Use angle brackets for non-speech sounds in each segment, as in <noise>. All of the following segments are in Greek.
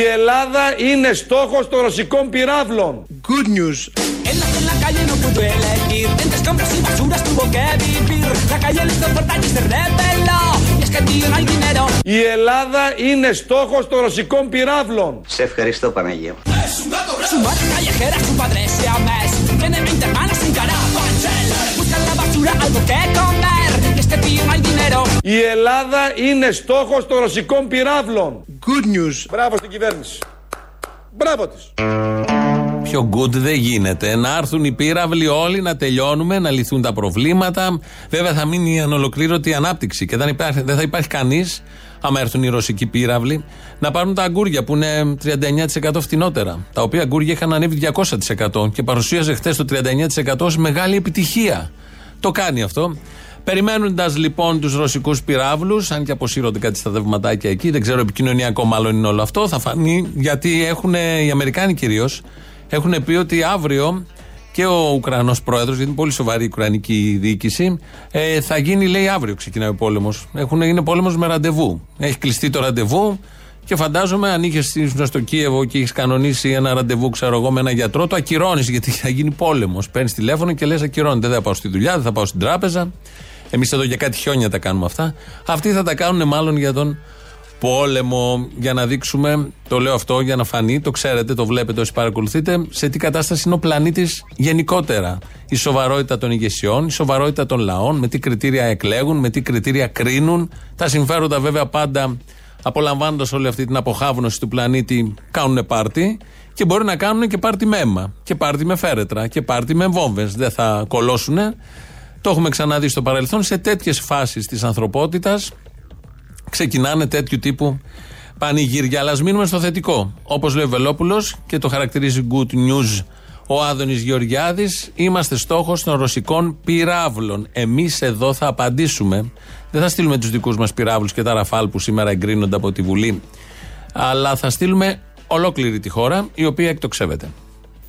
Η Ελλάδα είναι στόχος των ρωσικών πυράβλων. Good news. Η Ελλάδα είναι στόχος των ρωσικών πυράβλων. Σε ευχαριστώ Παναγία. Η Ελλάδα είναι στόχος των ρωσικών πυράβλων. Good news. Μπράβο στην κυβέρνηση. Μπράβο της. Πιο good δεν γίνεται. Να έρθουν οι πύραυλοι όλοι, να τελειώνουμε, να λυθούν τα προβλήματα. Βέβαια θα μείνει η ανολοκλήρωτη ανάπτυξη και δεν, υπάρχει, δεν θα υπάρχει κανείς, άμα έρθουν οι ρωσικοί πύραυλοι, να πάρουν τα αγκούρια που είναι 39% φτηνότερα. Τα οποία αγκούρια είχαν ανέβει 200% και παρουσίαζε χθες το 39% ως μεγάλη επιτυχία. Το κάνει αυτό. Περιμένοντας λοιπόν τους ρωσικούς πυράβλους, αν και αποσύρονται κάτι στρατευματάκια εκεί, δεν ξέρω, επικοινωνιακό μάλλον είναι όλο αυτό, θα φανεί γιατί έχουν οι Αμερικάνοι κυρίως έχουν πει ότι αύριο και ο Ουκρανός πρόεδρος, γιατί είναι πολύ σοβαρή η Ουκρανική διοίκηση, ε, θα γίνει, λέει, αύριο ξεκινάει ο πόλεμος. Είναι πόλεμος με ραντεβού. Έχει κλειστεί το ραντεβού και φαντάζομαι αν είχες στο Κίεβο και έχει κανονίσει ένα ραντεβού, ξέρω εγώ, με ένα γιατρό, το ακυρώνεις γιατί θα γίνει πόλεμος. Παίρνεις τηλέφωνο και λες: Ακυρώνεται. Δεν θα πάω στη δουλειά, δεν θα πάω στην τράπεζα. Εμείς εδώ για κάτι χιόνια τα κάνουμε αυτά. Αυτοί θα τα κάνουν μάλλον για τον πόλεμο. Για να δείξουμε, το λέω αυτό για να φανεί, το ξέρετε, το βλέπετε όσοι παρακολουθείτε, σε τι κατάσταση είναι ο πλανήτης γενικότερα. Η σοβαρότητα των ηγεσιών, η σοβαρότητα των λαών, με τι κριτήρια εκλέγουν, με τι κριτήρια κρίνουν. Τα συμφέροντα βέβαια πάντα απολαμβάνοντας όλη αυτή την αποχάβνωση του πλανήτη, κάνουν πάρτι και μπορεί να κάνουν και πάρτι με αίμα, και πάρτι με φέρετρα, και πάρτι με βόμβες. Δεν θα κολώσουν. Το έχουμε ξαναδεί στο παρελθόν σε τέτοιες φάσεις της ανθρωπότητας. Ξεκινάνε τέτοιου τύπου πανηγύρια. Αλλά ας μείνουμε στο θετικό. Όπως λέει ο Βελόπουλος και το χαρακτηρίζει good news ο Άδωνης Γεωργιάδης, είμαστε στόχος των ρωσικών πυράβλων. Εμείς εδώ θα απαντήσουμε. Δεν θα στείλουμε τους δικούς μας πυράβλους και τα ραφάλ που σήμερα εγκρίνονται από τη Βουλή. Αλλά θα στείλουμε ολόκληρη τη χώρα η οποία εκτοξεύεται.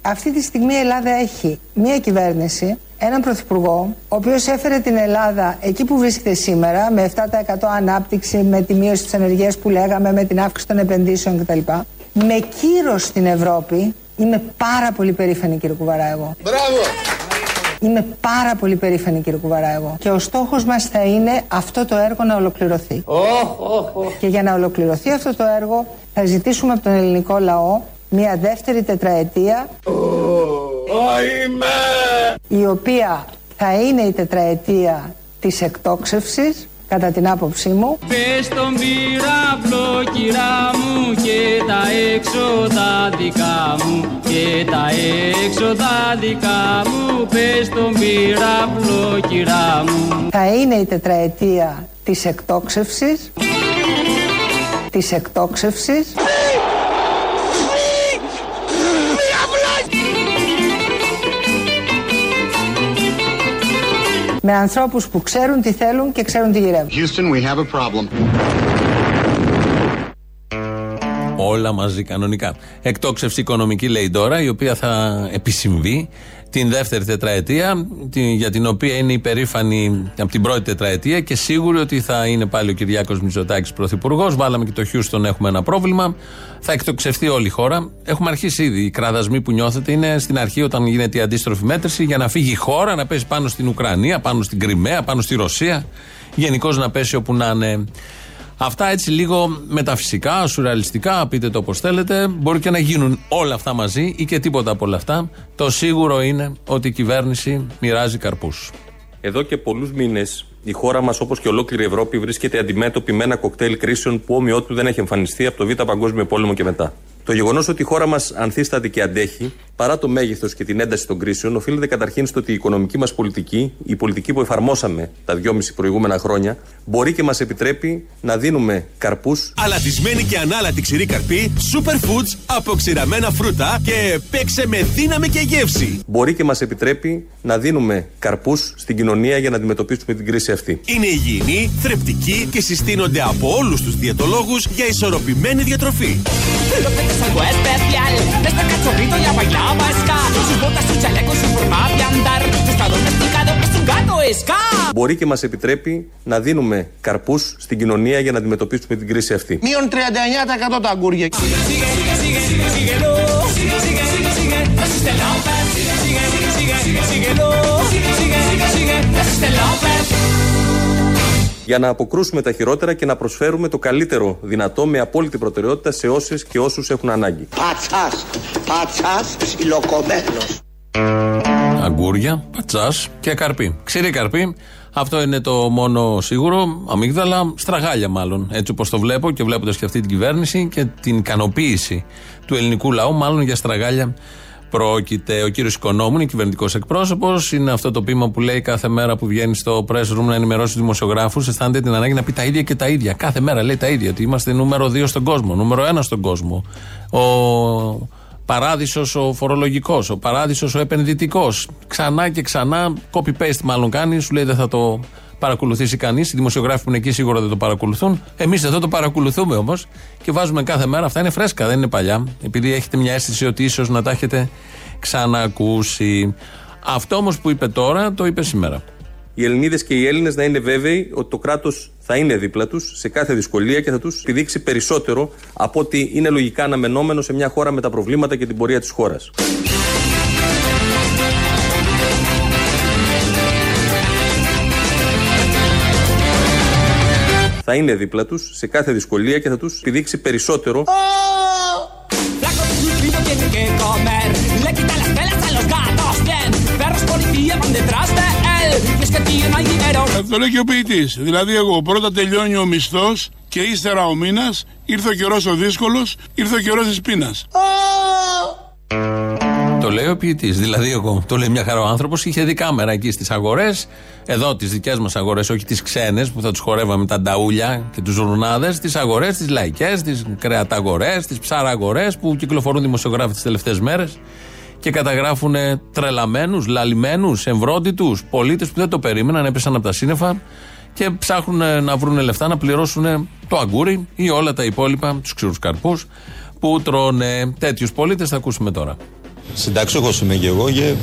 Αυτή τη στιγμή η Ελλάδα έχει μία κυβέρνηση, έναν πρωθυπουργό, ο οποίος έφερε την Ελλάδα εκεί που βρίσκεται σήμερα, με 7% ανάπτυξη, με τη μείωση της ανεργίας που λέγαμε, με την αύξηση των επενδύσεων κτλ. Με κύρος στην Ευρώπη, είμαι πάρα πολύ περήφανη κύριε Κουβαρά εγώ. Μπράβο. Είμαι πάρα πολύ περήφανη κύριε Κουβαρά εγώ. Και ο στόχος μας θα είναι αυτό το έργο να ολοκληρωθεί. Oh, oh, oh. Και για να ολοκληρωθεί αυτό το έργο θα ζητήσουμε από τον ελληνικό λαό μια δεύτερη τετραετία η οποία θα είναι η τετραετία της εκτόξευσης κατά την άποψή μου. Πες τον πυράβλο κυρά μου και τα έξοδα δικά μου και τα έξοδα δικά μου. Πες τον πυράβλο κυρά μου. Θα είναι η τετραετία της εκτόξευσης της εκτόξευσης με ανθρώπους που ξέρουν τι θέλουν και ξέρουν τι γυρεύουν. Houston, we have a problem. Όλα μαζί κανονικά. Εκτόξευση οικονομική λέει τώρα, η οποία θα επισυμβεί την δεύτερη τετραετία, για την οποία είναι υπερήφανη από την πρώτη τετραετία και σίγουρη ότι θα είναι πάλι ο Κυριάκος Μητσοτάκης πρωθυπουργός. Βάλαμε και το Χιούστον, έχουμε ένα πρόβλημα. Θα εκτοξευθεί όλη η χώρα. Έχουμε αρχίσει ήδη. Οι κραδασμοί που νιώθετε είναι στην αρχή όταν γίνεται η αντίστροφη μέτρηση για να φύγει η χώρα, να πέσει πάνω στην Ουκρανία, πάνω στην Κρυμαία, πάνω στη Ρωσία. Γενικώς να πέσει όπου να είναι. Αυτά έτσι λίγο μεταφυσικά, σουρεαλιστικά, πείτε το όπως θέλετε. Μπορεί και να γίνουν όλα αυτά μαζί ή και τίποτα από όλα αυτά. Το σίγουρο είναι ότι η κυβέρνηση μοιράζει καρπούς. Εδώ και πολλούς μήνες η χώρα μας, όπως και ολόκληρη η Ευρώπη, βρίσκεται αντιμέτωπη με ένα κοκτέιλ κρίσεων που όμοιό του δεν έχει εμφανιστεί από το Β' Παγκόσμιο Πόλεμο και μετά. Το γεγονός ότι η χώρα μας ανθίσταται και αντέχει, παρά το μέγεθος και την ένταση των κρίσεων, οφείλεται καταρχήν στο ότι η οικονομική μας πολιτική, η πολιτική που εφαρμόσαμε τα δυόμιση προηγούμενα χρόνια, μπορεί και μας επιτρέπει να δίνουμε καρπούς. Αλατισμένη και ανάλατη ξηρή καρπή, superfoods από ξηραμένα φρούτα και παίξε με δύναμη και γεύση. Μπορεί και μας επιτρέπει να δίνουμε καρπούς στην κοινωνία για να αντιμετωπίσουμε την κρίση αυτή. Είναι υγιεινή, θρεπτική και συστήνονται από όλους τους διαιτολόγους για ισορροπημένη διατροφή. Μπορεί και μα επιτρέπει να δίνουμε καρπού στην κοινωνία για να αντιμετωπίσουμε την κρίση αυτή. Μείον 39% το αγούρια γιχαίνει. Για να αποκρούσουμε τα χειρότερα και να προσφέρουμε το καλύτερο δυνατό με απόλυτη προτεραιότητα σε όσες και όσους έχουν ανάγκη. Πατσάς, πατσάς, ψιλοκομμένος. Αγκούρια, πατσάς και καρπί. Ξηρή καρπί. Αυτό είναι το μόνο σίγουρο. Αμύγδαλα, στραγάλια μάλλον. Έτσι όπως το βλέπω και βλέποντας και αυτή την κυβέρνηση και την ικανοποίηση του ελληνικού λαού, μάλλον για στραγάλια πρόκειται. Ο κύριος Οικονόμου είναι κυβερνητικός εκπρόσωπος. Είναι αυτό το πείμα που λέει κάθε μέρα που βγαίνει στο press room να ενημερώσει τους δημοσιογράφους. Αισθάνεται την ανάγκη να πει τα ίδια και τα ίδια. Κάθε μέρα λέει τα ίδια. Ότι είμαστε νούμερο 2 στον κόσμο, νούμερο 1 στον κόσμο. Ο παράδεισος ο φορολογικός, ο παράδεισος ο επενδυτικός. Ξανά και ξανά, copy-paste μάλλον κάνει, σου λέει δεν θα το παρακολουθήσει κανείς. Οι δημοσιογράφοι που είναι εκεί σίγουρα δεν το παρακολουθούν. Εμείς εδώ το παρακολουθούμε όμως και βάζουμε κάθε μέρα. Αυτά είναι φρέσκα, δεν είναι παλιά. Επειδή έχετε μια αίσθηση ότι ίσως να τα έχετε ξανακούσει. Αυτό όμως που είπε τώρα, το είπε σήμερα. Οι Ελληνίδες και οι Έλληνες να είναι βέβαιοι ότι το κράτος θα είναι δίπλα τους σε κάθε δυσκολία και θα τους επιδείξει περισσότερο από ότι είναι λογικά αναμενόμενο σε μια χώρα με τα προβλήματα και την πορεία της χώρας. Θα είναι δίπλα τους σε κάθε δυσκολία και θα τους επιδείξει περισσότερο Flaco de suscrito tiene que comer. Le quita las pelas a los gatos. Bien, perros policía van detrás de él. Y es que tío no hay dinero. Το λέει και ο ποιητής. Δηλαδή, εγώ πρώτα τελειώνει ο μισθός και ύστερα ο μήνας, ήρθε ο καιρός ο δύσκολος, ήρθε ο καιρός της πείνας. Το λέει ο ποιητής. Δηλαδή, εγώ το λέει μια χαρά ο άνθρωπος. Είχε δει κάμερα εκεί στις αγορές, εδώ τις δικές μας αγορές, όχι τις ξένες που θα τους χορεύαμε τα νταούλια και τους ζουρνάδε, τις αγορές, τις λαϊκές, τις κρεαταγορές, τις ψαραγορές που κυκλοφορούν δημοσιογράφοι τις τελευταίες μέρες και καταγράφουν τρελαμένους, λαλημένους, εμβρόντιτους πολίτες που δεν το περίμεναν, έπεσαν από τα σύννεφα και ψάχνουν να βρουν λεφτά να πληρώσουν το αγκούρι ή όλα τα υπόλοιπα, τους ξηρούς καρπούς που τρώνε. Τέτοιους πολίτες θα ακούσουμε τώρα. Συνταξιούχος είμαι και εγώ και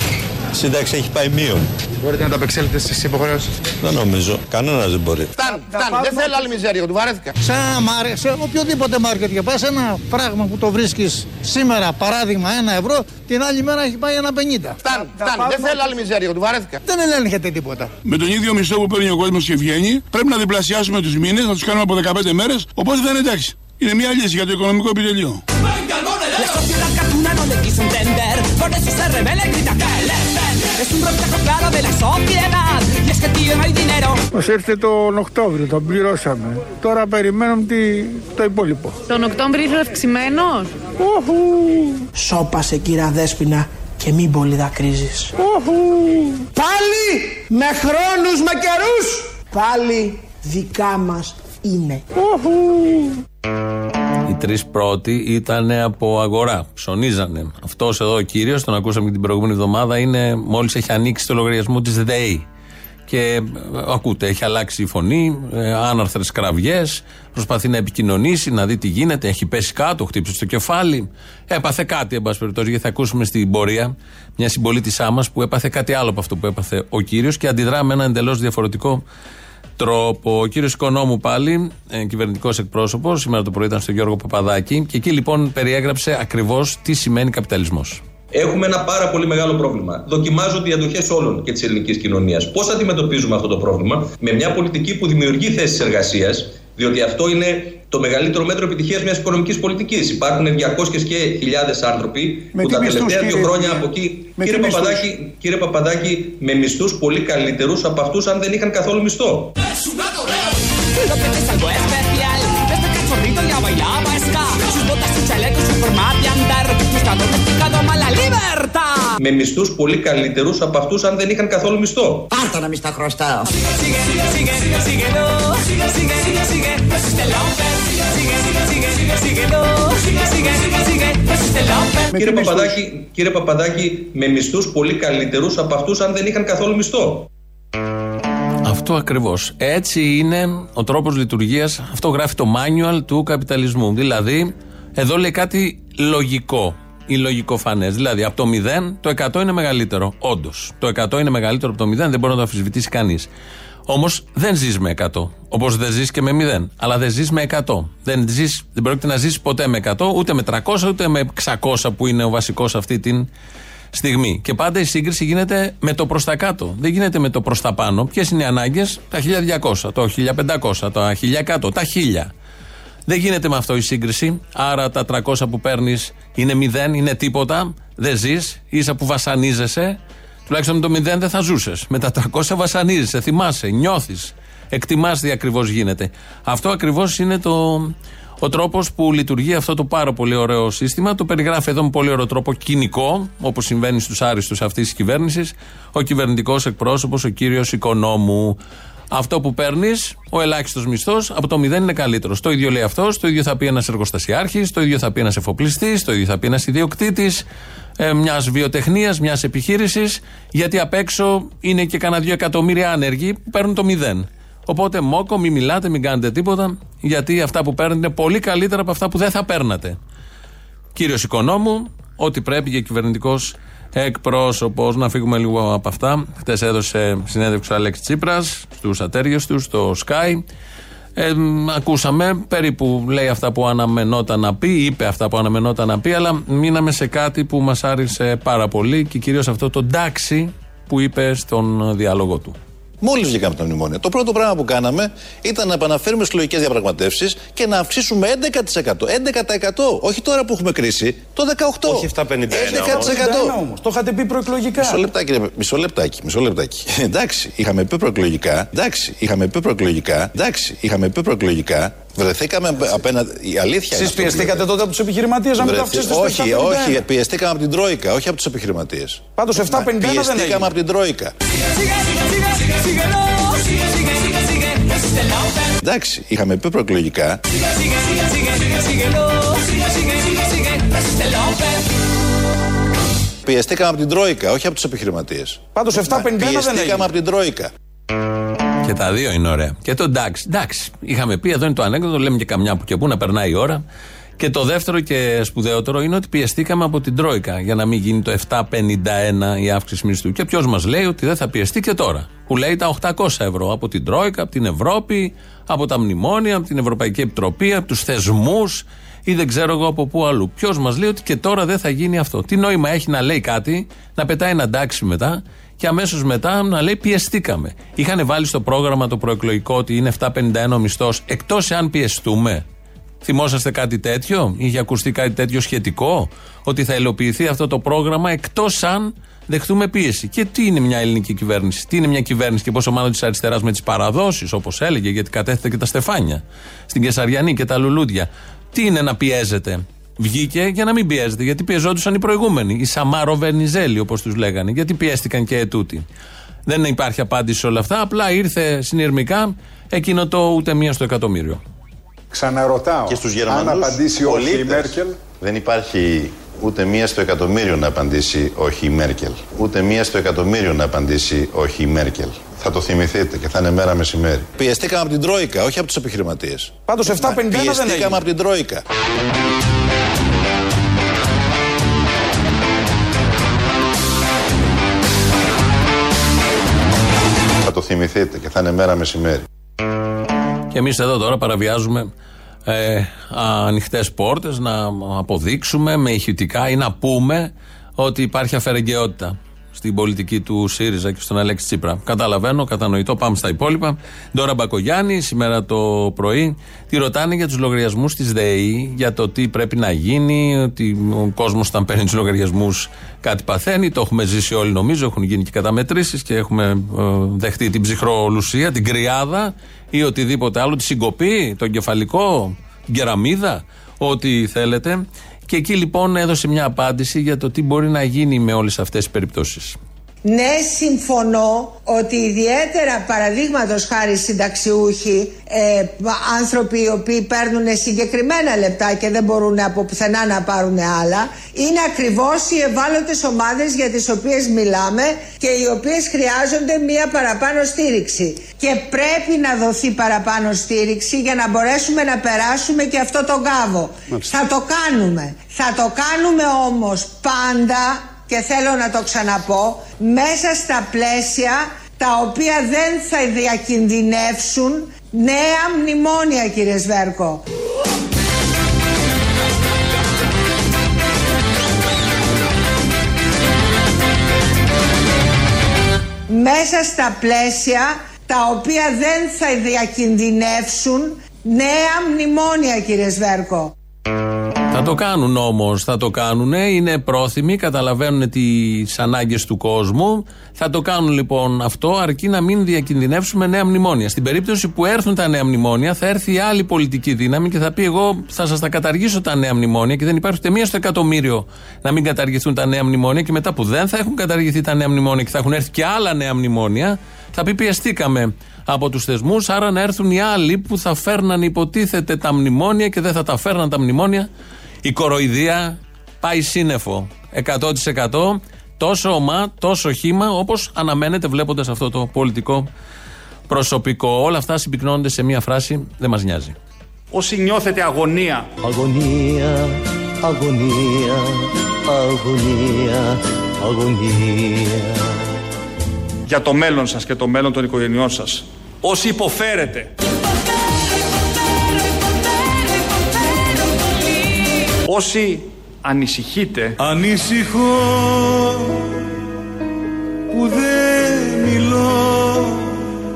σύνταξη έχει πάει μείον. Μπορείτε να τα απεξέλθετε στις υποχρεώσεις. Δεν νομίζω. Κανένας δεν μπορεί. Φτάνει, φτάνει. Δεν θέλω άλλη μιζέρια, του βαρέθηκα. Σε ένα μάρκετ, σε οποιοδήποτε μάρκετ και πας ένα πράγμα που το βρίσκεις σήμερα παράδειγμα ένα ευρώ, την άλλη μέρα έχει πάει ένα 50. Φτάνει, φτάνει. Δεν θέλω άλλη μιζέρια, του βαρέθηκα. Δεν ελέγχεται τίποτα. Με τον ίδιο μισθό που παίρνει ο κόσμος και βγαίνει, πρέπει να διπλασιάσουμε τους μήνες, να τους κάνουμε από 15 μέρες, οπότε θα είναι εντάξει. Είναι μια λύση για το οικονομικό επιτελείο. Por eso se revela y grita que le ven. Es un reflejo claro de la sociedad. Y es que tío no hay dinero. Μας ήρθε τον Οκτώβριο, τον πληρώσαμε. Τώρα περιμένουμε τι, το υπόλοιπο. Τον Οκτώβριο ήρθε αυξημένος. Σώπασε κύρα Δέσποινα και μην πολύ δακρύζεις. Πάλι με χρόνους, με καιρούς. Πάλι δικά μας είναι. Οι τρεις πρώτοι ήταν από αγορά. Ψωνίζανε. Αυτός εδώ ο κύριος, τον ακούσαμε και την προηγούμενη εβδομάδα, είναι μόλις έχει ανοίξει το λογαριασμό της ΔΕΗ. Και ε, ακούτε, έχει αλλάξει η φωνή, ε, άναρθρες κραυγές, προσπαθεί να επικοινωνήσει, να δει τι γίνεται. Έχει πέσει κάτω, χτύπησε στο κεφάλι. Έπαθε κάτι, εν πάση περιπτώσει, γιατί θα ακούσουμε στην πορεία μια συμπολίτησά μας που έπαθε κάτι άλλο από αυτό που έπαθε ο κύριος και αντιδρά με ένα εντελώς διαφορετικό τρόπο. Ο κύριος Οικονόμου πάλι, ε, κυβερνητικός εκπρόσωπος, σήμερα το πρωί ήταν στον Γιώργο Παπαδάκη και εκεί λοιπόν περιέγραψε ακριβώς τι σημαίνει καπιταλισμός. Έχουμε ένα πάρα πολύ μεγάλο πρόβλημα. Δοκιμάζονται οι αντοχές όλων και της ελληνικής κοινωνίας. Πώς αντιμετωπίζουμε αυτό το πρόβλημα, με μια πολιτική που δημιουργεί θέσεις εργασίας, διότι αυτό είναι το μεγαλύτερο μέτρο επιτυχίας μιας οικονομικής πολιτικής. Υπάρχουν 200 και χιλιάδες άνθρωποι Με που τι τα μισθούς, τελευταία δύο κύριε- χρόνια από εκεί. με Κύριε τι μισθούς; Παπαδάκη, κύριε Παπαδάκη, με μισθούς πολύ καλύτερους από αυτούς αν δεν είχαν καθόλου μισθό. Με μισθούς πολύ καλύτερους από αυτούς αν δεν είχαν καθόλου μισθό. Άρτα να μη στα χρωστάω. Κύριε παπαδάκη, κύριε παπαδάκη, με μισθούς πολύ καλύτερους από αυτούς αν δεν είχαν καθόλου μισθό αυτό ακριβώς. Έτσι είναι ο τρόπος λειτουργίας. Αυτό γράφει το manual του καπιταλισμού. Δηλαδή, εδώ λέει κάτι λογικό ή λογικοφανές. Δηλαδή, από το 0 το 100 είναι μεγαλύτερο. Όντως. Το 100 είναι μεγαλύτερο από το 0, δεν μπορεί να το αμφισβητήσει κανείς. Όμως δεν ζεις με 100. Όπως δεν ζεις και με 0. Αλλά δεν ζεις με 100. Δεν, ζεις, δεν πρόκειται να ζήσει ποτέ με 100, ούτε με 300, ούτε με 600 που είναι ο βασικός αυτή τη στιγμή. Και πάντα η σύγκριση γίνεται με το προς τα κάτω. Δεν γίνεται με το προς τα πάνω. Ποιες είναι οι ανάγκες, τα 1200, το 1500, τα 1100, τα 1000. Δεν γίνεται με αυτό η σύγκριση. Άρα τα 300 που παίρνεις είναι 0, είναι τίποτα. Δεν ζεις, ίσα που βασανίζεσαι. Τουλάχιστον με το 0 δεν θα ζούσες. Με τα 300 βασανίζεσαι, θυμάσαι, νιώθεις. Εκτιμάς τι ακριβώς γίνεται. Αυτό ακριβώς είναι το, ο τρόπος που λειτουργεί αυτό το πάρα πολύ ωραίο σύστημα. Το περιγράφει εδώ με πολύ ωραίο τρόπο κοινικό, όπως συμβαίνει στους άριστους αυτής της κυβέρνησης, ο κυβερνητικός εκπρόσωπος, ο κύριος Οικονόμου. Αυτό που παίρνεις, ο ελάχιστος μισθός, από το μηδέν είναι καλύτερος. Το ίδιο λέει αυτός, το ίδιο θα πει ένας εργοστασιάρχης, το ίδιο θα πει ένας εφοπλιστής, το ίδιο θα πει ένας ιδιοκτήτης ε, μιας βιοτεχνίας, μιας επιχείρησης, γιατί απ' έξω είναι και κανένα δύο εκατομμύρια άνεργοι που παίρνουν το μηδέn. Οπότε μόκο, μην μιλάτε, μην κάνετε τίποτα, γιατί αυτά που παίρνετε είναι πολύ καλύτερα από αυτά που δεν θα παίρνατε. Κύριος Οικονόμου, ό,τι πρέπει για κυβερνητικός εκπρόσωπος. Να φύγουμε λίγο από αυτά. Χθε έδωσε συνέντευξη ο Αλέξη Τσίπρας στους ατέριου του, στο Sky. Ε, ακούσαμε περίπου λέει αυτά που αναμενόταν να πει, είπε αυτά που αναμενόταν να πει, αλλά μείναμε σε κάτι που μας άρεσε πάρα πολύ και κυρίως αυτό το εντάξει που είπε στον διάλογο του. Μόλις βγήκαμε από τα μνημόνια. Το πρώτο πράγμα που κάναμε ήταν να επαναφέρουμε στι λογικέ διαπραγματεύσεις και να αυξήσουμε 11%. 11%. Όχι τώρα που έχουμε κρίση, το 18%. Όχι 751 11%. Το είχατε πει προεκλογικά. Μισό λεπτάκι, μισό λεπτάκι. Μισό λεπτάκι. <laughs> Εντάξει, είχαμε πει προεκλογικά. Εντάξει, είχαμε πει προεκλογικά. Εντάξει, είχαμε πει προεκλογικά. Βρεθήκαμε απέναντι. Η αλήθεια Εσείς πιεστήκατε τότε από τους επιχειρηματίες να μην αυξήσετε Όχι, όχι, πιεστήκαμε από την Τρόικα, όχι από τους επιχειρηματίες. Πάντως 750 δεν έγινε. Πιεστήκαμε από την Τρόικα. Εντάξει, είχαμε πει προεκλογικά. Πιεστήκαμε από την Τρόικα, όχι από του επιχειρηματίε. Πάντω 750 δεν έγινε. Πιεστήκαμε από την Τρόικα. Και τα δύο είναι ωραία. Και το εντάξει, εντάξει. Είχαμε πει, εδώ είναι το ανέκδοτο, λέμε και καμιά που και που να περνάει η ώρα. Και το δεύτερο και σπουδαιότερο είναι ότι πιεστήκαμε από την Τρόικα για να μην γίνει το 751 η αύξηση μισθού. Και ποιος μας λέει ότι δεν θα πιεστεί και τώρα. Που λέει τα 800 ευρώ από την Τρόικα, από την Ευρώπη, από τα μνημόνια, από την Ευρωπαϊκή Επιτροπή, από τους θεσμούς ή δεν ξέρω εγώ από πού αλλού. Ποιος μας λέει ότι και τώρα δεν θα γίνει αυτό. Τι νόημα έχει να λέει κάτι, να πετάει ένα εντάξει μετά και αμέσως μετά να λέει πιεστήκαμε. Είχαν βάλει στο πρόγραμμα το προεκλογικό ότι είναι 751 ο μισθός, εκτός εάν πιεστούμε. Θυμόσαστε κάτι τέτοιο, είχε ακουστεί κάτι τέτοιο σχετικό, ότι θα υλοποιηθεί αυτό το πρόγραμμα εκτός αν δεχτούμε πίεση. Και τι είναι μια ελληνική κυβέρνηση, τι είναι μια κυβέρνηση και πόσο μάλλον της αριστεράς με τις παραδόσεις, όπως έλεγε, γιατί κατέθετε και τα στεφάνια στην Κεσαριανή και τα λουλούδια. Τι είναι να πιέζεται; Βγήκε για να μην πιέζεται, γιατί πιεζόντουσαν οι προηγούμενοι. Οι Σαμάρο Βερνιζέλη, όπως τους λέγανε. Γιατί πιέστηκαν και ετούτοι. Δεν υπάρχει απάντηση σε όλα αυτά. Απλά ήρθε συνειρμικά εκείνο το ούτε μία στο εκατομμύριο. Ξαναρωτάω. Και στους Γερμανούς αν απαντήσει όχι η Μέρκελ; Δεν υπάρχει ούτε μία στο εκατομμύριο να απαντήσει όχι η Μέρκελ. Ούτε μία στο εκατομμύριο να απαντήσει όχι η Μέρκελ. Θα το θυμηθείτε και θα είναι μέρα μεσημέρι. Πιεστήκαμε από την Τρόικα, όχι από τους επιχειρηματίες. Πάντως 750 δεν έγινε. Πιεστήκαμε από την Τρόικα. Θα το θυμηθείτε και θα είναι μέρα μεσημέρι. Και εμείς εδώ τώρα παραβιάζουμε ε, ανοιχτές πόρτες να αποδείξουμε με ηχητικά ή να πούμε ότι υπάρχει αφαιρεγκαιότητα στην πολιτική του ΣΥΡΙΖΑ και στον Αλέξη Τσίπρα. Καταλαβαίνω, κατανοητό, πάμε στα υπόλοιπα. Ντόρα Μπακογιάννη, σήμερα το πρωί, τη ρωτάνε για τους λογαριασμούς της ΔΕΗ, για το τι πρέπει να γίνει, ότι ο κόσμος όταν παίρνει τους λογαριασμούς κάτι παθαίνει. Το έχουμε ζήσει όλοι νομίζω, έχουν γίνει και καταμετρήσεις και έχουμε ε, δεχτεί την ψυχρολουσία, την κρυάδα ή οτιδήποτε άλλο, τη συγκοπή, το εγκεφαλικό, την κεραμίδα, ό,τι θέλετε. Και εκεί λοιπόν έδωσε μια απάντηση για το τι μπορεί να γίνει με όλες αυτές τις περιπτώσεις. Ναι, συμφωνώ ότι ιδιαίτερα παραδείγματος χάρη συνταξιούχοι, ε, άνθρωποι οι οποίοι παίρνουν συγκεκριμένα λεπτά και δεν μπορούν από πουθενά να πάρουν άλλα, είναι ακριβώς οι ευάλωτες ομάδες για τις οποίες μιλάμε και οι οποίες χρειάζονται μία παραπάνω στήριξη. Και πρέπει να δοθεί παραπάνω στήριξη για να μπορέσουμε να περάσουμε και αυτό το κάβο. Θα το κάνουμε. Θα το κάνουμε όμως πάντα και θέλω να το ξαναπώ, μέσα στα πλαίσια τα οποία δεν θα διακινδυνεύσουν νέα μνημόνια κύριε Σβέρκο. Μέσα στα πλαίσια τα οποία δεν θα διακινδυνεύσουν νέα μνημόνια κύριε Σβέρκο. Θα το κάνουν όμως, θα το κάνουν. Είναι πρόθυμοι, καταλαβαίνουν τις ανάγκες του κόσμου. Θα το κάνουν λοιπόν αυτό, αρκεί να μην διακινδυνεύσουμε νέα μνημόνια. Στην περίπτωση που έρθουν τα νέα μνημόνια, θα έρθει η άλλη πολιτική δύναμη και θα πει: Εγώ θα σας τα καταργήσω τα νέα μνημόνια και δεν υπάρχει ούτε μία στο εκατομμύριο να μην καταργηθούν τα νέα μνημόνια. Και μετά που δεν θα έχουν καταργηθεί τα νέα μνημόνια και θα έχουν έρθει και άλλα νέα μνημόνια, θα πει: Πιεστήκαμε από τους θεσμούς. Άρα να έρθουν οι άλλοι που θα φέρναν υποτίθεται τα μνημόνια και δεν θα τα φέρναν τα μνημόνια. Η κοροϊδία πάει σύννεφο. 100% τόσο ομά, τόσο χήμα, όπως αναμένεται βλέποντας αυτό το πολιτικό προσωπικό. Όλα αυτά συμπυκνώνονται σε μία φράση: Δεν μας νοιάζει. Όσοι νιώθετε αγωνία, Αγωνία, αγωνία, αγωνία, αγωνία. για το μέλλον σας και το μέλλον των οικογενειών σας. Όσοι υποφέρετε, όσοι ανησυχείτε, Ανησυχώ που δεν μιλώ.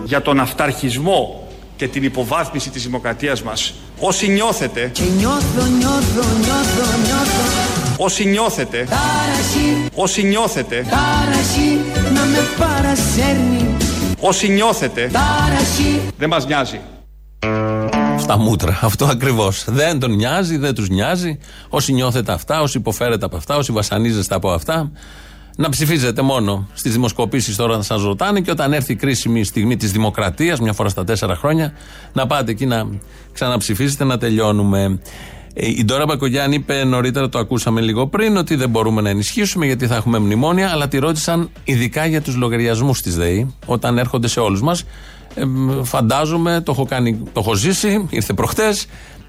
για τον αυταρχισμό και την υποβάθμιση της δημοκρατίας μας. Όσοι νιώθετε, Και νιώθω, νιώθω, νιώθω, νιώθω. όσοι νιώθετε, Τάραση, όσοι νιώθετε, τάραση να με παρασέρνει. όσοι νιώθετε, Τάραση δεν μας νοιάζει. Στα μούτρα. Αυτό ακριβώς. Δεν τον νοιάζει, δεν τους νοιάζει. Όσοι νιώθετε αυτά, όσοι υποφέρετε από αυτά, όσοι βασανίζεστε από αυτά, να ψηφίζετε μόνο στις δημοσκοπήσεις τώρα να σας ρωτάνε και όταν έρθει η κρίσιμη στιγμή της δημοκρατίας, μια φορά στα τέσσερα χρόνια, να πάτε εκεί να ξαναψηφίσετε να τελειώνουμε. Ε, Η Ντόρα Μπακογιάννη είπε νωρίτερα, το ακούσαμε λίγο πριν, ότι δεν μπορούμε να ενισχύσουμε γιατί θα έχουμε μνημόνια, αλλά τη ρώτησαν ειδικά για τους λογαριασμούς της ΔΕΗ, όταν έρχονται σε όλους μας. Ε, μ, φαντάζομαι, το έχω, κάνει, το έχω ζήσει, ήρθε προχτές,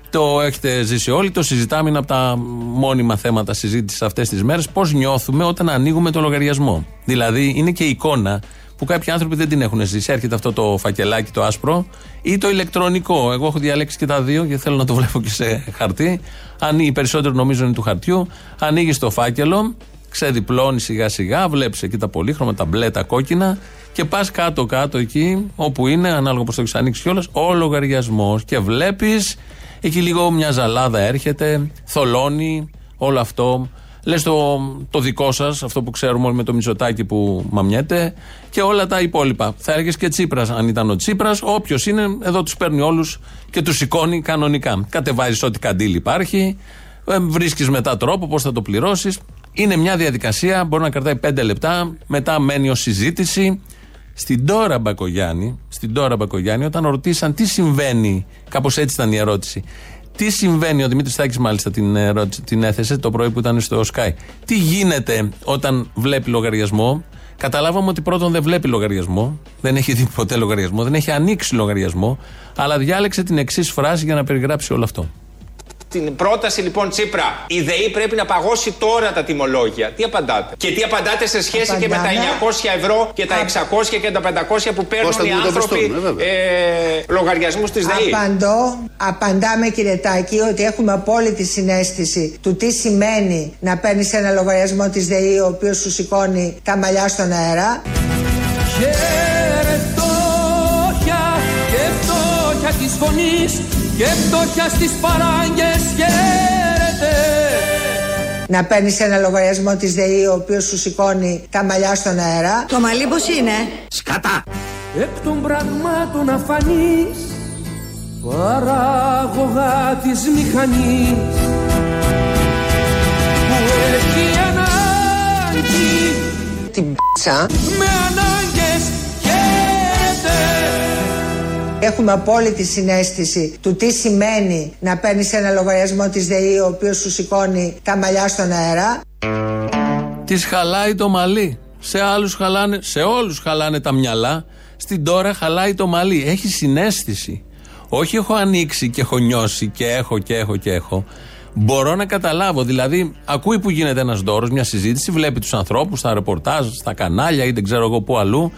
το έχετε ζήσει όλοι, το συζητάμε, είναι από τα μόνιμα θέματα συζήτησης αυτές τις μέρες. Πώς νιώθουμε όταν ανοίγουμε το λογαριασμό; Δηλαδή, είναι και εικόνα που κάποιοι άνθρωποι δεν την έχουν ζήσει. Έρχεται αυτό το φακελάκι το άσπρο ή το ηλεκτρονικό. Εγώ έχω διαλέξει και τα δύο γιατί θέλω να το βλέπω και σε χαρτί. Ανοίγει, περισσότερο νομίζω είναι του χαρτιού. Ανοίγει το φάκελο, ξεδιπλώνει σιγά σιγά, βλέπεις εκεί τα πολύχρωμα, τα μπλε, τα κόκκινα και πας κάτω-κάτω εκεί όπου είναι, ανάλογα πώ το έχεις ανοίξει κιόλας, ο λογαριασμός. Και βλέπεις εκεί λίγο μια ζαλάδα έρχεται, θολώνει όλο αυτό. Λες το, το δικό σας, αυτό που ξέρουμε όλοι με το μισοτάκι που μαμιέται και όλα τα υπόλοιπα. Θα έλεγε και Τσίπρας, αν ήταν ο Τσίπρας, όποιος είναι, εδώ τους παίρνει όλους και τους σηκώνει κανονικά. Κατεβάζεις ό,τι καντήλ υπάρχει, βρίσκεις μετά τρόπο πώς θα το πληρώσεις. Είναι μια διαδικασία, μπορεί να κρατάει πέντε λεπτά, μετά μένει ως συζήτηση. Στην τώρα Μπακογιάννη, στην τώρα Μπακογιάννη, όταν ρωτήσαν τι συμβαίνει, κάπως έτσι ήταν η ερώτηση. Τι συμβαίνει, ο Δημήτρης Τάκη μάλιστα την, ερώτηση, την έθεσε το πρωί που ήταν στο Sky. Τι γίνεται όταν βλέπει λογαριασμό; Καταλάβαμε ότι πρώτον δεν βλέπει λογαριασμό, δεν έχει δει ποτέ λογαριασμό, δεν έχει ανοίξει λογαριασμό, αλλά διάλεξε την εξής φράση για να περιγράψει όλο αυτό. Την πρόταση λοιπόν Τσίπρα, η ΔΕΗ πρέπει να παγώσει τώρα τα τιμολόγια. Τι απαντάτε; Και τι απαντάτε σε σχέση και με τα 900 ευρώ και τα 600 και τα 500 που παίρνουν Πώς θα οι αντιμετωπιστούν, άνθρωποι ε, βέβαια. ε, λογαριασμούς της ΔΕΗ; Απαντώ, απαντάμε κύριε Τάκη ότι έχουμε απόλυτη συνέστηση του τι σημαίνει να παίρνεις ένα λογαριασμό της ΔΕΗ ο οποίος σου σηκώνει τα μαλλιά στον αέρα. Χαίρε φτώχεια και φτώχεια της φωνής και φτώχεια στις παράγκες χαίρετε Να παίρνεις ένα λογαριασμό της ΔΕΗ ο οποίος σου σηκώνει τα μαλλιά στον αέρα. Το μαλλί πως είναι; Σκατά Εκ των πραγμάτων αφανής παράγωγα της μηχανής που έχει ανάγκη Την π***σα. με ανάγκες Έχουμε απόλυτη συνέστηση του τι σημαίνει να παίρνεις ένα λογαριασμό της ΔΕΗ ο οποίος σου σηκώνει τα μαλλιά στον αέρα. Της χαλάει το μαλλί. Σε άλλους χαλάνε, σε όλους χαλάνε τα μυαλά. Στην τώρα χαλάει το μαλλί. Έχει συνέστηση. Όχι έχω ανοίξει και έχω νιώσει και έχω και έχω και έχω. Μπορώ να καταλάβω. Δηλαδή, ακούει που γίνεται ένας δώρος, μια συζήτηση, βλέπει τους ανθρώπους στα ρεπορτάζ, στα κανάλια ή δεν ξέρω εγώ πού αλλού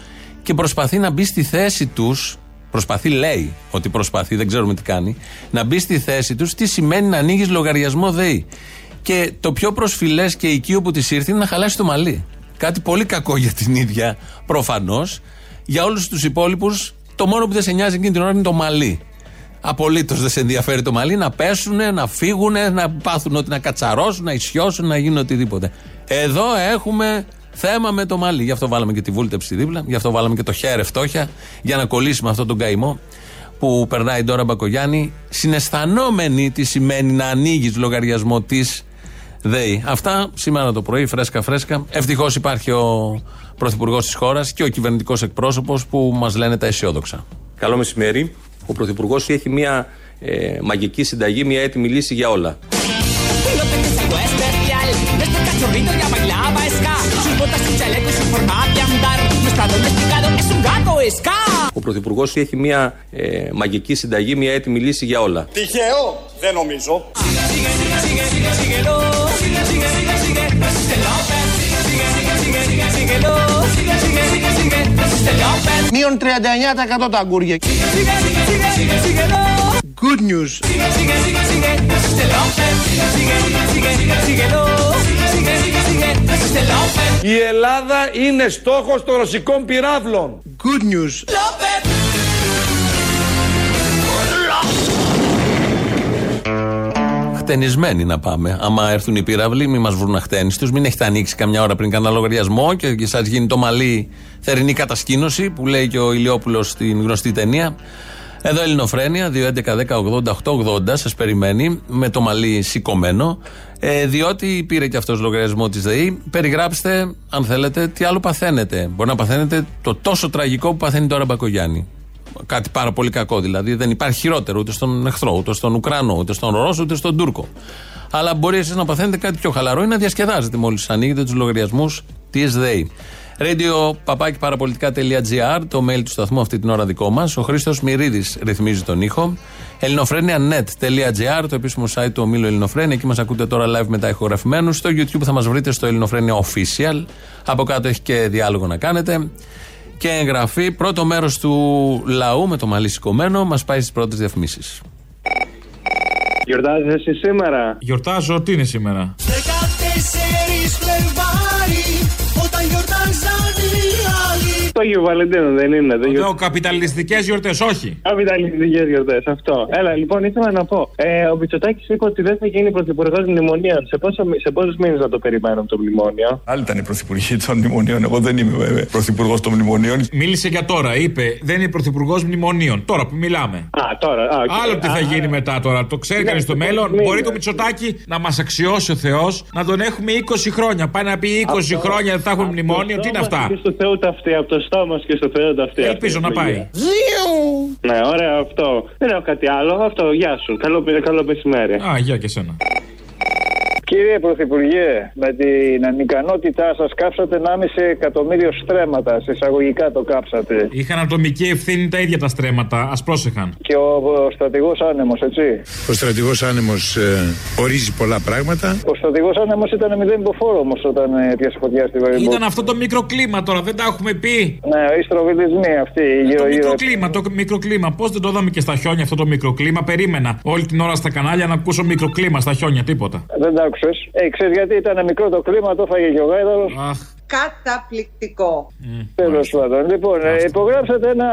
και προσπαθεί να μπει στη θέση τους. Προσπαθεί, λέει ότι προσπαθεί, δεν ξέρουμε τι κάνει. Να μπει στη θέση τους τι σημαίνει να ανοίγεις λογαριασμό ΔΕΗ. Και το πιο προσφυλές και οικείο που της ήρθε είναι να χαλάσει το μαλλί. Κάτι πολύ κακό για την ίδια προφανώς. Για όλους τους υπόλοιπους, το μόνο που δεν σε νοιάζει εκείνη την ώρα είναι το μαλλί. Απολύτως δεν σε ενδιαφέρει το μαλλί να πέσουν, να φύγουν, να πάθουν ότι να κατσαρώσουν, να ισιώσουν, να γίνουν οτιδήποτε. Εδώ έχουμε θέμα με το μαλλί. Γι' αυτό βάλαμε και τη βούλτεψη δίπλα, γι' αυτό βάλαμε και το χέρι φτώχεια, για να κολλήσουμε αυτόν τον καημό που περνάει τώρα Μπακογιάννη, συναισθανόμενη τι σημαίνει να ανοίγεις λογαριασμό της ΔΕΗ. Αυτά σήμερα το πρωί, φρέσκα φρέσκα. Ευτυχώς υπάρχει ο πρωθυπουργός της χώρας και ο κυβερνητικός εκπρόσωπος που μας λένε τα αισιόδοξα. Καλό μεσημέρι. Ο Πρωθυπουργός έχει μια ε, μαγική συνταγή, μια έτοιμη λύση για όλα. Ska. Ο Πρωθυπουργό έχει μια ε, μαγική συνταγή, μια έτοιμη λύση για όλα. Τυχαίο, δεν νομίζω. Μείον 39% τα αγκούρια. Good news. Η Ελλάδα είναι στόχος των ρωσικών πυράβλων. Good news. Χτενισμένοι να πάμε. Άμα έρθουν οι πύραυλοι, μην μας βρουν αχτένιστου. Μην έχετε ανοίξει καμιά ώρα πριν κανένα λογαριασμό και σας γίνει το μαλλί θερινή κατασκήνωση που λέει και ο Ηλιόπουλος στην γνωστή ταινία. Εδώ Ελληνοφρένια, 2.11.10.80.880 σας περιμένει με το μαλλί σηκωμένο. Ε, διότι πήρε και αυτός λογαριασμό της ΔΕΗ. Περιγράψτε, αν θέλετε, τι άλλο παθαίνετε. Μπορεί να παθαίνετε το τόσο τραγικό που παθαίνει τώρα Μπακογιάννη. Κάτι πάρα πολύ κακό δηλαδή. Δεν υπάρχει χειρότερο ούτε στον εχθρό, ούτε στον Ουκρανό, ούτε στον Ρώσο, ούτε στον Τούρκο. Αλλά μπορεί εσείς να παθαίνετε κάτι πιο χαλαρό ή να διασκεδάζετε μόλις ανοίγετε τους λογαριασμούς της ΔΕΗ. Radio παπάκι παραπολιτικά.gr, το mail του σταθμού αυτή την ώρα δικό μας. Ο Χρήστος Μυρίδης ρυθμίζει τον ήχο. ελληνοφρένια.net.gr, το επίσημο site του ομίλου Ελληνοφρένια. Εκεί μας ακούτε τώρα live μετά ηχογραφημένου. Στο YouTube θα μας βρείτε στο Ελληνοφρένια Official. Από κάτω έχει και διάλογο να κάνετε. Και εγγραφή. Πρώτο μέρος του λαού με το μαλλί σηκωμένο μας πάει στις πρώτες διαφημίσεις. Γιορτάζεις εσύ σήμερα; Γιορτάζω, τι είναι σήμερα; 14 Φλεβάρι, όταν γιορτάζαν οι άλλοι. Το Αγίου Βαλεντίνου δεν είναι. Δεν Εδώ καπιταλιστικές γιορτές, όχι. Καπιταλιστικές γιορτές, αυτό. Έλα, λοιπόν, ήθελα να πω. Ε, ο Μητσοτάκης είπε ότι δεν θα γίνει πρωθυπουργός μνημονίων. Σε, πόσο, σε πόσους μήνες να το περιμένουμε το μνημόνιο; Άλλοι ήταν οι πρωθυπουργοί των μνημονίων. Εγώ δεν είμαι βέβαια πρωθυπουργός των μνημονίων. Μίλησε για τώρα, είπε. Δεν είναι πρωθυπουργός μνημονίων. Τώρα που μιλάμε. Α, τώρα. Α, οκ. Άλλο τι θα Α, γίνει μετά τώρα. Το ξέρει Ναι, κανείς στο σε μέλλον. πόσους Μπορεί το μήνες. Μητσοτάκι να μας αξιώσει ο Θεός να τον έχουμε 20 χρόνια. Πάει να πει 20 Αυτό- χρόνια δεν θα έχουν από το μνημόνιο. Τι είναι στόμα αυτά; Και στο Θεό τα αυτή, από το στόμα και στο Θεό τα αυτή. Ελπίζω να πάει. Ναι, ωραία αυτό. Δεν έχω κάτι άλλο. Αυτό, γεια σου. Καλό, καλό μεσημέρι. Α, γεια και σένα. Κύριε Πρωθυπουργέ, με την ανικανότητά σας κάψατε 1,5 εκατομμύριο στρέμματα. Σε εισαγωγικά το κάψατε. Είχαν ατομική ευθύνη τα ίδια τα στρέμματα. Α πρόσεχαν. Και ο, ο στρατηγός άνεμος, έτσι. Ο στρατηγός άνεμος ορίζει πολλά πράγματα. Ο στρατηγός άνεμος ήταν μηδέν υποφόρο όμως όταν ε, πιάσε φωτιά στη Βαρυμπό. Ήταν αυτό το μικροκλίμα τώρα, δεν τα έχουμε πει. Ναι, οι στροβιλισμοί αυτοί. Το Γύρω, γύρω. μικροκλίμα, το μικροκλίμα. Πώς δεν το είδαμε και στα χιόνια αυτό το μικροκλίμα. Περίμενα όλη την ώρα στα κανάλια να ακούσω μικροκλίμα στα χιόνια, τίποτα. Δεν τα άκουσε. Ε, ξέρεις γιατί ήταν μικρό το κλίμα, το έφαγε και ο γάιδαρος. Αχ. Καταπληκτικό. Τέλος πάντων. Λοιπόν, ε, υπογράψατε ένα.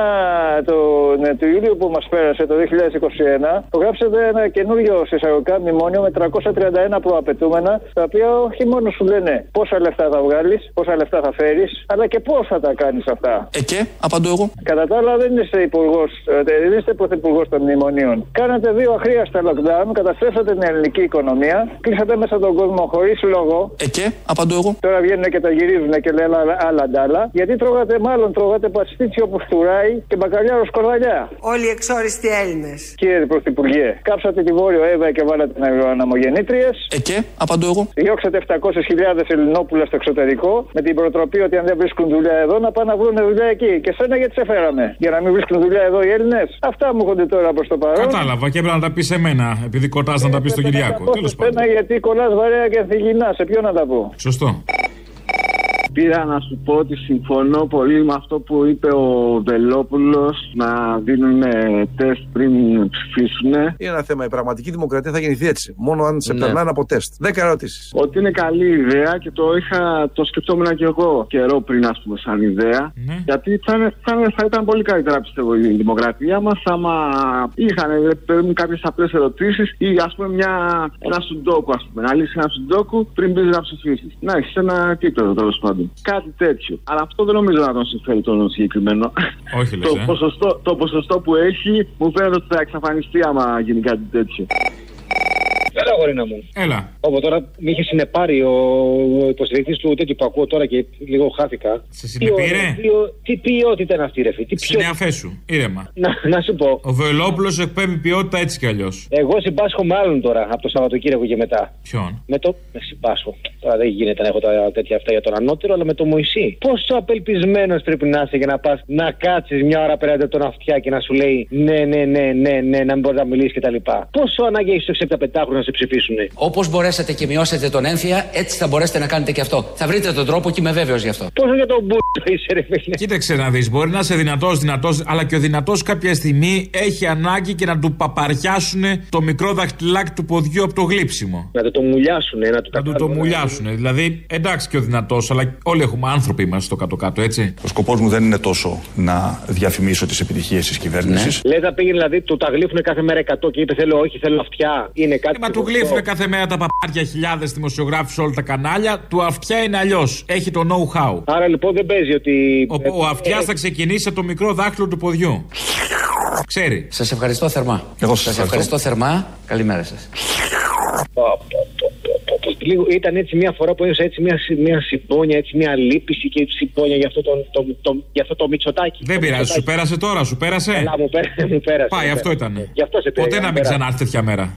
Το, ναι, το Ιούλιο που μας πέρασε, το 2021, υπογράψατε ένα καινούριο εισαγωγικά μνημόνιο με 331 προαπαιτούμενα, τα οποία όχι μόνο σου λένε πόσα λεφτά θα βγάλεις, πόσα λεφτά θα φέρεις, αλλά και πώς θα τα κάνεις αυτά. Ε, και, απαντώ εγώ. Κατά τα άλλα, δεν είστε υπουργός, δεν είστε πρωθυπουργός των μνημονίων. Κάνατε δύο αχρίαστα lockdown, καταστρέψατε την ελληνική οικονομία, κλείσατε μέσα τον κόσμο χωρίς λόγο. Ε, και, απαντώ εγώ. Τώρα βγαίνουν και τα γυρίζουν και λένε άλλα, άλλα ντάλα. Γιατί τρώγατε, μάλλον τρώγατε παστίτσιο που φτουράει και μπακαλιάρος σκορδαλιά. Όλοι οι εξόριστοι Έλληνες. Κύριε Πρωθυπουργέ, κάψατε τη Βόρειο Εύα και βάλατε αναμογεννήτριες. Ε, και, απαντώ εγώ. Διώξατε 700.000 Ελληνόπουλα στο εξωτερικό με την προτροπή ότι αν δεν βρίσκουν δουλειά εδώ να πάνε να βρουν δουλειά εκεί. Και σένα γιατί σε φέραμε; Για να μην βρίσκουν δουλειά εδώ οι Έλληνες; Αυτά μου έρχονται τώρα προς το παρόν. Κατάλαβα και έπρεπε να τα πεις σε μένα, επειδή κοτάς να τα πεις στον Κυριάκο. Τέλος πάντων. Πένα γιατί κολλάς βαρέα και ανθυγινά. Σε ποιον να τα πω; Σωστό. Πήρα να σου πω ότι συμφωνώ πολύ με αυτό που είπε ο Βελόπουλος να δίνουν τεστ πριν ψηφίσουν. Είναι ένα θέμα. Η πραγματική δημοκρατία θα γεννηθεί έτσι. Μόνο αν σε Ναι. περνάνε από τεστ. Δέκα ερωτήσεις. Ότι είναι καλή ιδέα και το είχα, το σκεφτόμουν και εγώ καιρό πριν, ας πούμε, σαν ιδέα. Γιατί θα, είναι- θα, είναι- θα ήταν πολύ καλύτερα, πιστεύω, η δημοκρατία μας άμα είχαν κάποιες απλές ερωτήσεις ή ας πούμε μια, ένα σουντόκου, ας πούμε. Να λύσει ένα σουντόκου πριν μπεις να ψηφίσεις. Να έχεις ένα επίπεδο τέλος πάντων. Κάτι τέτοιο. Αλλά αυτό δεν νομίζω να τον συμφέρει τον συγκεκριμένο. Όχι, λες, το, ε. ποσοστό, το ποσοστό που έχει μου φαίνεται ότι θα εξαφανιστεί άμα γίνει κάτι τέτοιο. Έλα, γορίνα μου. Έλα. Όπω τώρα με είχε συνεπάρει ο, ο υποστηρικτής του τέτοιου που ακούω τώρα και λίγο χάθηκα. Σε συνεπήρε; Τι, ποιο- τι ποιότητα είναι αυτή, ρε φίλε. Τι Στην ποιο... αφέ σου. Ήρεμα. να, να σου πω. Ο Βελόπουλο εκπέμπει ποιότητα έτσι κι αλλιώς. Εγώ συμπάσχω με άλλον τώρα από το Σαββατοκύριακο και μετά. Ποιον; Με το. Με συμπάσχω. Τώρα δεν γίνεται να έχω τα τέτοια αυτά για τον ανώτερο, αλλά με το Μωυσή. Πόσο απελπισμένος πρέπει να είσαι για να πας να κάτσεις μια ώρα πέρα από τον αυτιά και να σου λέει ναι, ναι, ναι, ναι, ναι, να μην μπορείς να μιλήσεις κτλ. Πόσο ανάγκη έχεις στο 65χρονο να σε ψηφίσουν. Όπως μπορέσατε και μειώσετε τον έμφυα, έτσι θα μπορέσετε να κάνετε και αυτό. Θα βρείτε τον τρόπο και είμαι βέβαιος γι' αυτό. Πόσο για τον μπουρτο <laughs> είσαι, ρε φίλε. Κοίταξε να δεις, μπορεί να είσαι δυνατός, δυνατός, αλλά και ο δυνατός κάποια στιγμή έχει ανάγκη και να του παπαριάσουν το μικρό δαχτυλάκι του ποδιού από το γλύψιμο. Να το, το μουλιάσουν, να του Να του το μουλιάσουν. Δηλαδή, εντάξει και ο δυνατός, αλλά όλοι έχουμε άνθρωποι είμαστε στο κάτω-κάτω, έτσι. Ο σκοπός μου δεν είναι τόσο να διαφημίσω τις επιτυχίες της κυβέρνησης. Λε να πήγαινε δηλαδή, του τα γλύφουν κάθε μέρα 100 και είπε θέλω όχι, θέλω αυτιά. Είναι κάτι. Ε, μα του γλύφουν κάθε μέρα τα παπάρια χιλιάδες δημοσιογράφους σε όλα τα κανάλια. Του αυτιά είναι αλλιώς. Έχει το know-how. Άρα λοιπόν δεν παίζει ότι. Ο, ο αυτιάς θα ξεκινήσει από το μικρό δάχτυλο του ποδιού. Ξέρει. Σας ευχαριστώ θερμά. Εγώ σας σας ευχαριστώ. ευχαριστώ θερμά. Καλημέρα σας. Λίγο, ήταν έτσι μια φορά που ένιωσα έτσι μια, μια συμπόνια, έτσι μια λύπηση και συμπόνια για αυτό το, το, το, για αυτό το μυτσοτάκι. Δεν πειράζει, σου πέρασε τώρα, σου πέρασε; Καλά, μου πέρασε. Μου πέρασε Πάει, μου αυτό πέρασε. ήταν. Γι' αυτό σε πήρα, Ποτέ για να μην πέρασε. ξανάρθει τέτοια μέρα.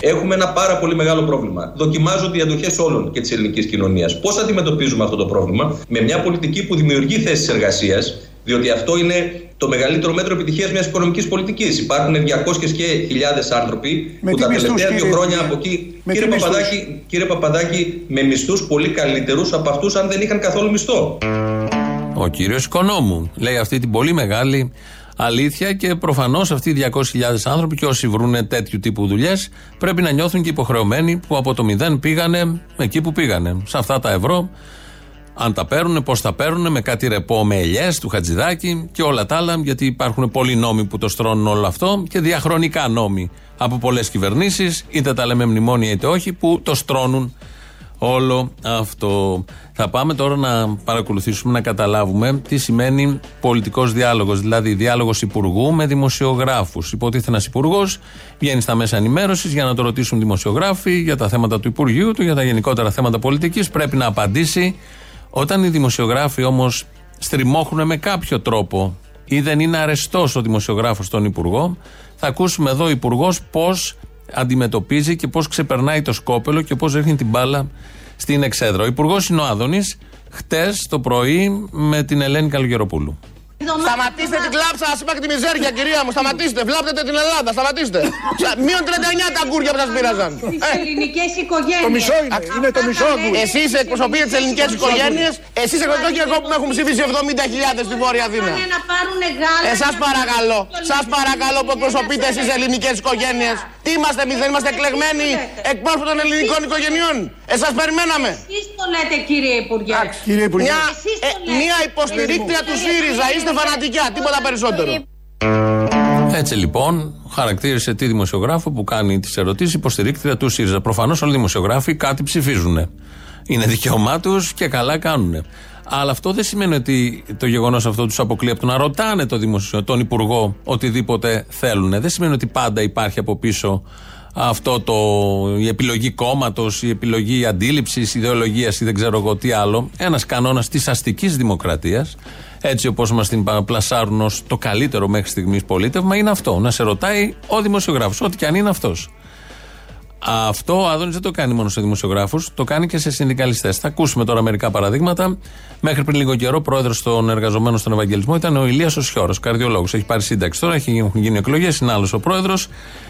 Έχουμε ένα πάρα πολύ μεγάλο πρόβλημα. Δοκιμάζονται οι αντοχές όλων και της ελληνικής κοινωνίας. Πώς αντιμετωπίζουμε αυτό το πρόβλημα, με μια πολιτική που δημιουργεί θέσεις εργασίας, διότι αυτό είναι το μεγαλύτερο μέτρο επιτυχίας μιας οικονομικής πολιτικής. Υπάρχουν 200 και χιλιάδες άνθρωποι Με που τι τα μισθούς, τελευταία δύο κύριε χρόνια Υπουργέ; από εκεί. Με Κύριε τι μισθούς; Παπαδάκη, κύριε Παπαδάκη, με μισθούς πολύ καλύτερους από αυτούς αν δεν είχαν καθόλου μισθό. Ο κύριος Οικονόμου λέει αυτή την πολύ μεγάλη αλήθεια και προφανώς αυτοί οι 200.000 άνθρωποι και όσοι βρουν τέτοιου τύπου δουλειές πρέπει να νιώθουν και υποχρεωμένοι που από το μηδέν πήγανε εκεί που πήγανε. Σε αυτά τα ευρώ, αν τα παίρνουν, πώς τα παίρνουν, με κάτι ρεπό με ελιές του Χατζηδάκη και όλα τα άλλα, γιατί υπάρχουν πολλοί νόμοι που το στρώνουν όλο αυτό και διαχρονικά νόμοι από πολλές κυβερνήσεις, είτε τα λέμε μνημόνια είτε όχι, που το στρώνουν όλο αυτό. Θα πάμε τώρα να παρακολουθήσουμε, να καταλάβουμε τι σημαίνει πολιτικός διάλογος. Δηλαδή, διάλογος υπουργού με δημοσιογράφους. Υποτίθεται ένα υπουργός βγαίνει στα μέσα ενημέρωσης για να το ρωτήσουν δημοσιογράφοι για τα θέματα του Υπουργείου του, για τα γενικότερα θέματα πολιτικής. Πρέπει να απαντήσει. Όταν οι δημοσιογράφοι όμως στριμώχνουν με κάποιο τρόπο ή δεν είναι αρεστός ο δημοσιογράφος στον Υπουργό, θα ακούσουμε εδώ ο Υπουργός πώς αντιμετωπίζει και πώς ξεπερνάει το σκόπελο και πώς ρίχνει την μπάλα στην εξέδρα. Ο Υπουργός είναι ο Άδωνης, χτες το πρωί με την Ελένη Καλογεροπούλου. Σταματήστε την κλάψα, σα είπα και τη μιζέρια, κυρία μου. Σταματήστε, βλάπτετε την Ελλάδα, σταματήστε. Σα- Μείον 39 τα αγκούρια που σας πήραζαν. Στι ελληνικές οικογένειες. Το μισό είναι, είναι το μισό αγκούρι. Εσείς εκπροσωπείτε τις ελληνικές οικογένειες, εσείς εκπροσωπείτε και εγώ που με έχουν ψηφίσει 70.000 στη Βόρεια Αθήνα. Πάνε να πάρουν γάλα. Ε, σας παρακαλώ, σας παρακαλώ που εκπροσωπείτε εσείς ελληνικές οικογένειες. Τι είμαστε εμείς, δεν είμαστε εκλεγμένοι εκπρόσωποι των ελληνικών οικογενειών; Ε, σας περιμέναμε. Εσείς το λέτε κύριε Υπουργέ. Κύριε Υπουργέ. Μια, Εσείς ε, το λέτε. μια υποστηρίκτρια του ΣΥΡΙΖΑ. Είστε φανατικά, τίποτα περισσότερο. Έτσι λοιπόν, χαρακτήρισε τη δημοσιογράφο που κάνει τις ερωτήσεις υποστηρίκτρια τους ΣΥΡΙΖΑ. Προφανώς όλοι οι δημοσιογράφοι κάτι ψηφίζουν. Είναι δικαίωμά τους και καλά κάνουν. Αλλά αυτό δεν σημαίνει ότι το γεγονός αυτό τους αποκλεί από το να ρωτάνε το δημοσιο, τον Υπουργό οτιδήποτε θέλουν. Δεν σημαίνει ότι πάντα υπάρχει από πίσω αυτό το, η επιλογή κόμματος, η επιλογή αντίληψης, ιδεολογίας ή δεν ξέρω εγώ τι άλλο. Ένας κανόνας της αστικής δημοκρατίας, έτσι όπως μας την πα- πλασάρουν ως το καλύτερο μέχρι στιγμής πολίτευμα, είναι αυτό. Να σε ρωτάει ο δημοσιογράφος, ό,τι και αν είναι αυτός. Αυτό ο Άδωνης δεν το κάνει μόνο σε δημοσιογράφους, το κάνει και σε συνδικαλιστές. Θα ακούσουμε τώρα μερικά παραδείγματα. Μέχρι πριν λίγο καιρό, πρόεδρος των εργαζομένων στον Ευαγγελισμό ήταν ο Ηλίας Οσιόρο, καρδιολόγος. Έχει πάρει σύνταξη τώρα, έχει, έχουν γίνει εκλογές, είναι άλλος ο πρόεδρος.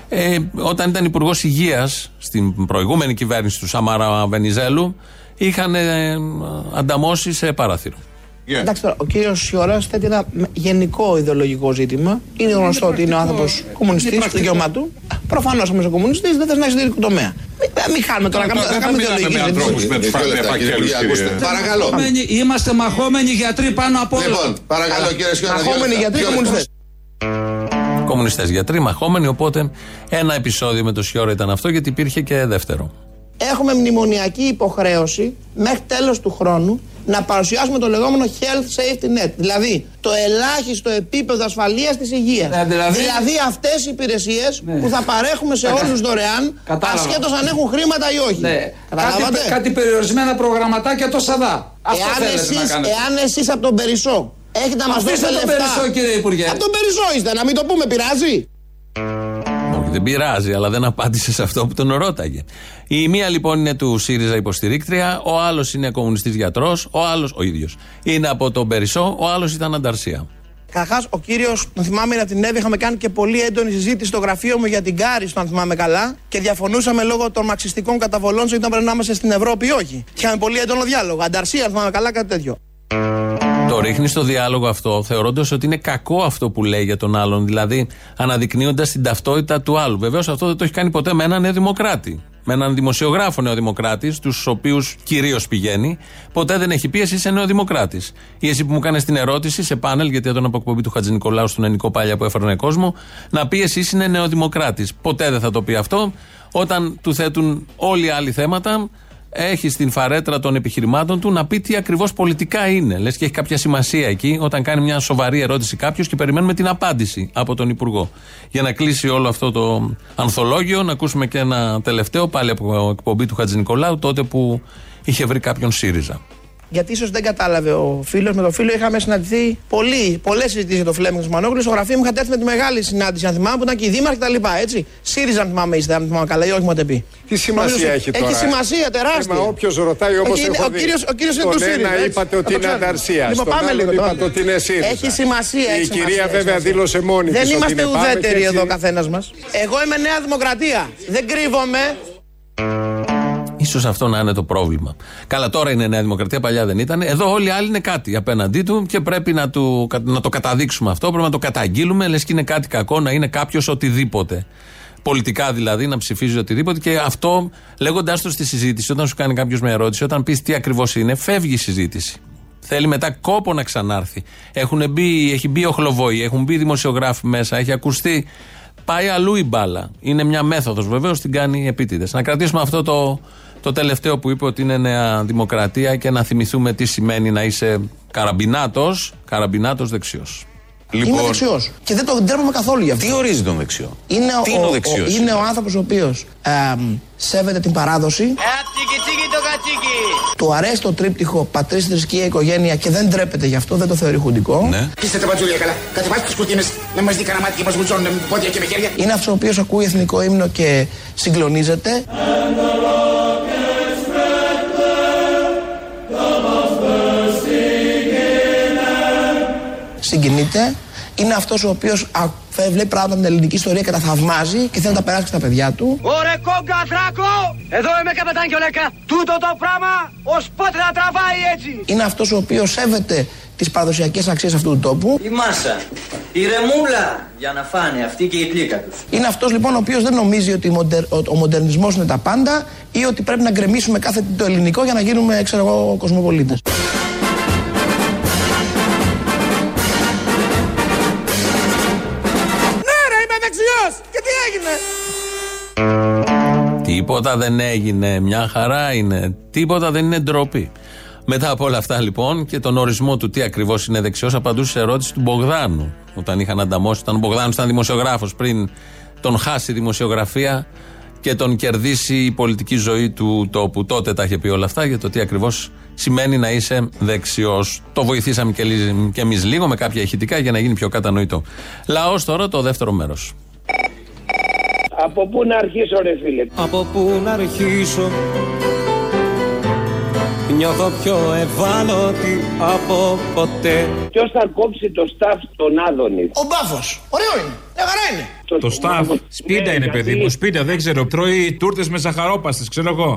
Ε, όταν ήταν υπουργός υγείας στην προηγούμενη κυβέρνηση του Σαμάρα Βενιζέλου, είχαν ε, ανταμώσει σε παράθυρο. Εντάξει τώρα, ο κύριος Σιωρά θέτει ένα γενικό ιδεολογικό ζήτημα. Είναι γνωστό ότι είναι ο άνθρωπος κομμουνιστής, το δικαίωμά του. Προφανώς όμως ο κομμουνιστής δεν θες να έχεις ιδιωτικό τομέα. Μην, μην χάνουμε τώρα, Τώρα κάνουμε δεν θα κάνουμε μιλάμε με ιδεολογική ανθρώπους συζήτηση. με τους φακέλους, κύριε. Παρακαλώ. Είμαστε μαχόμενοι γιατροί πάνω από όλα. Λοιπόν, παρακαλώ κύριε Σιώνα. Μαχόμενοι γιατροί κομμουνιστές. Κομμουνιστές γιατροί, μαχόμενοι. Οπότε ένα επεισόδιο με το Σιόρα ήταν αυτό, γιατί υπήρχε και δεύτερο. Έχουμε μνημονιακή υποχρέωση μέχρι τέλος του χρόνου να παρουσιάσουμε το λεγόμενο health safety net. Δηλαδή το ελάχιστο επίπεδο ασφαλείας της υγείας. Ναι, δηλαδή- δηλαδή αυτές οι υπηρεσίες που θα παρέχουμε σε Κατα- όλους δωρεάν Κατάλαβα. ασχέτως αν έχουν χρήματα ή όχι. Ναι. Κάτι, Καταλάβατε; κάτι περιορισμένα προγραμματάκια το ΣΑΔΑ. Αυτό Εάν θέλετε να εσείς, κάνετε. εάν εσείς από τον Περισσό έχετε να μας Αφήστε δώσετε τον λεφτά. Περισσό, κύριε Υπουργέ. Από τον Περισσό είστε, να μην το πούμε, πειράζει; Όχι, δεν πειράζει, αλλά δεν απάντησες σε αυτό που τον ρώταγε. Η μία λοιπόν είναι του ΣΥΡΙΖΑ υποστηρίκτρια, ο άλλος είναι κομμουνιστής γιατρός, ο άλλος, ο ίδιος, είναι από τον Περισσό, ο άλλος ήταν ανταρσία. Καταρχάς, ο κύριος, τον θυμάμαι, είναι από την Εύη. Είχαμε κάνει και πολύ έντονη συζήτηση στο γραφείο μου για την Κάριστο, αν θυμάμαι καλά. Και διαφωνούσαμε λόγω των μαξιστικών καταβολών σε ήταν πρέπει να είμαστε στην Ευρώπη ή όχι. Και είχαμε πολύ έντονο διάλογο. Ανταρσία, αν θυμάμαι καλά, κάτι τέτοιο. Το ρίχνει στο διάλογο αυτό, θεωρώντας ότι είναι κακό αυτό που λέει για τον άλλον, δηλαδή αναδεικνύοντας την ταυτότητα του άλλου. Βεβαίως αυτό δεν το έχει κάνει ποτέ με έναν νεοδημοκράτη. Με έναν δημοσιογράφο νεοδημοκράτη, στους οποίους κυρίως πηγαίνει, ποτέ δεν έχει πει εσύ είσαι νεοδημοκράτη. Ή εσύ που μου κάνεις την ερώτηση σε πάνελ, γιατί ήταν από εκπομπή του Χατζη Νικολάου στον Ενικό Πάλια που έφερνε κόσμο, να πει εσύ είναι νεοδημοκράτη. Ποτέ δεν θα το πει αυτό. Όταν του θέτουν όλοι οι άλλοι θέματα, έχει στην φαρέτρα των επιχειρημάτων του να πει τι ακριβώς πολιτικά είναι. Λες και έχει κάποια σημασία εκεί, όταν κάνει μια σοβαρή ερώτηση κάποιος και περιμένουμε την απάντηση από τον Υπουργό. Για να κλείσει όλο αυτό το ανθολόγιο, να ακούσουμε και ένα τελευταίο, πάλι από εκπομπή του Χατζη Νικολάου, τότε που είχε βρει κάποιον ΣΥΡΙΖΑ. Γιατί ίσως δεν κατάλαβε ο φίλος. Με τον φίλο είχαμε συναντηθεί πολλές συζητήσεις για το Φλέμινγκ Μανόγλους. Στο γραφείο μου είχατε έρθει με τη μεγάλη συνάντηση, αν θυμάμαι, που ήταν και οι δήμαρχοι κτλ. Έτσι. ΣΥΡΙΖΑ, αν θυμάμαι, είστε, αν θυμάμαι καλά, ή όχι, μου είχατε πει. Τι σημασία Νομίζω- έχει τώρα; Έχει σημασία τεράστια. Ε, μα όποιος ρωτάει όπως Όχι, είναι- έχω ο δει. κύριος, ο κύριος είναι Στον του ΣΥΡΙΖΑ. ένα έτσι. είπατε ότι Να το είναι ξέρετε. ανταρσίας, Λοιπόν, στον πάμε άλλον λίγο. είπατε ότι είναι ΣΥΡΙΖΑ. Έχει σημασία. Η έχει κυρία σημασία, βέβαια έχει δήλωσε σημασία. μόνη Δεν της ότι είμαστε είναι πάμε και ουδέτεροι έτσι. εδώ ο καθένας μας. Εγώ είμαι Νέα Δημοκρατία. Δεν κρύβομαι. Σω αυτό να είναι το πρόβλημα. Καλά, τώρα είναι Νέα Δημοκρατία, παλιά δεν ήταν. Εδώ όλοι οι άλλοι είναι κάτι απέναντί του και πρέπει να, του, να το καταδείξουμε αυτό. Πρέπει να το καταγγείλουμε, λες και είναι κάτι κακό να είναι κάποιος οτιδήποτε. Πολιτικά δηλαδή, να ψηφίζει οτιδήποτε και αυτό λέγοντάς το στη συζήτηση, όταν σου κάνει κάποιος μια ερώτηση, όταν πεις τι ακριβώς είναι, φεύγει η συζήτηση. Θέλει μετά κόπο να ξανάρθει. Έχουν μπει, έχει μπει οχλοβόη, έχουν μπει δημοσιογράφοι μέσα, έχει ακουστεί. Πάει αλλού η μπάλα. Είναι μια μέθοδος βεβαίως, την κάνει επίτηδες. Να κρατήσουμε αυτό το, το τελευταίο που είπε ότι είναι νέα δημοκρατία και να θυμηθούμε τι σημαίνει να είσαι καραμπινάτος, καραμπινάτος δεξιό. Είμαι δεξιός. Και δεν το ντρέπομαι καθόλου γι' αυτό. Τι ορίζει τον δεξιό; Είναι Τι ο, είναι ο ο- δεξιός; είναι ο άνθρωπος ο οποίος σέβεται την παράδοση. Του αρέσει το τρίπτυχο πατρίς, θρησκεία, οικογένεια και δεν ντρέπεται γι' αυτό, δεν το θεωρεί χουντικό. Ναι. Είστε τα πατζούλια καλά. Κατεβάστε τις κουρτίνες να μας δει κανένα μάτι και μας βουλτσώνουν με πόδια και με χέρια. Είναι αυτός ο οποίος ακούει εθνικό ύμνο και συγκλονίζεται. Συγκινείται. Είναι αυτός ο οποίος βλέπει πράγματα από την ελληνική ιστορία και τα θαυμάζει και θέλει να τα περάσει και στα παιδιά του. Ωρε κόγκα δράκο! Εδώ είμαι καπετάν Κιολέκα. Τούτο το πράγμα ως πότε θα τραβάει έτσι. Είναι αυτός ο οποίος σέβεται τις παραδοσιακές αξίες αυτού του τόπου. Η μάσα, η ρεμούλα για να φάνε αυτή και η πλήκα τους. Είναι αυτός λοιπόν ο οποίος δεν νομίζει ότι μοντερ- ο, ο μοντερνισμός είναι τα πάντα ή ότι πρέπει να γκρεμίσουμε κάθε τι το ελληνικό για να γίνουμε, ξέρω εγώ, κοσμοπολίτες. Έγινε. Τίποτα δεν έγινε. Μια χαρά είναι. Τίποτα δεν είναι ντροπή. Μετά από όλα αυτά λοιπόν και τον ορισμό του τι ακριβώς είναι δεξιός, απαντούσε σε ερώτηση του Μπογδάνου. Όταν είχαν ανταμώσει, όταν ο Μπογδάνου ήταν δημοσιογράφος πριν τον χάσει η δημοσιογραφία και τον κερδίσει η πολιτική ζωή του τόπου. Τότε τα είχε πει όλα αυτά για το τι ακριβώς σημαίνει να είσαι δεξιός. Το βοηθήσαμε και, λι- και εμείς λίγο με κάποια ηχητικά για να γίνει πιο κατανοητό. Λαός τώρα το δεύτερο μέρος. Από πού να αρχίσω, ρε φίλε; Από πού να αρχίσω; Νιώθω πιο ευάλωτη από ποτέ Ποιος θα κόψει το staff στον Άδωνης; Ο μπάφος. Ωραίο είναι. Μια χαρά είναι. Το σταφ. Σπίτι είναι, παιδί μου. Σπίτι, δεν ξέρω. Τρώει τούρτες με ζαχαρόπαστε, ξέρω εγώ.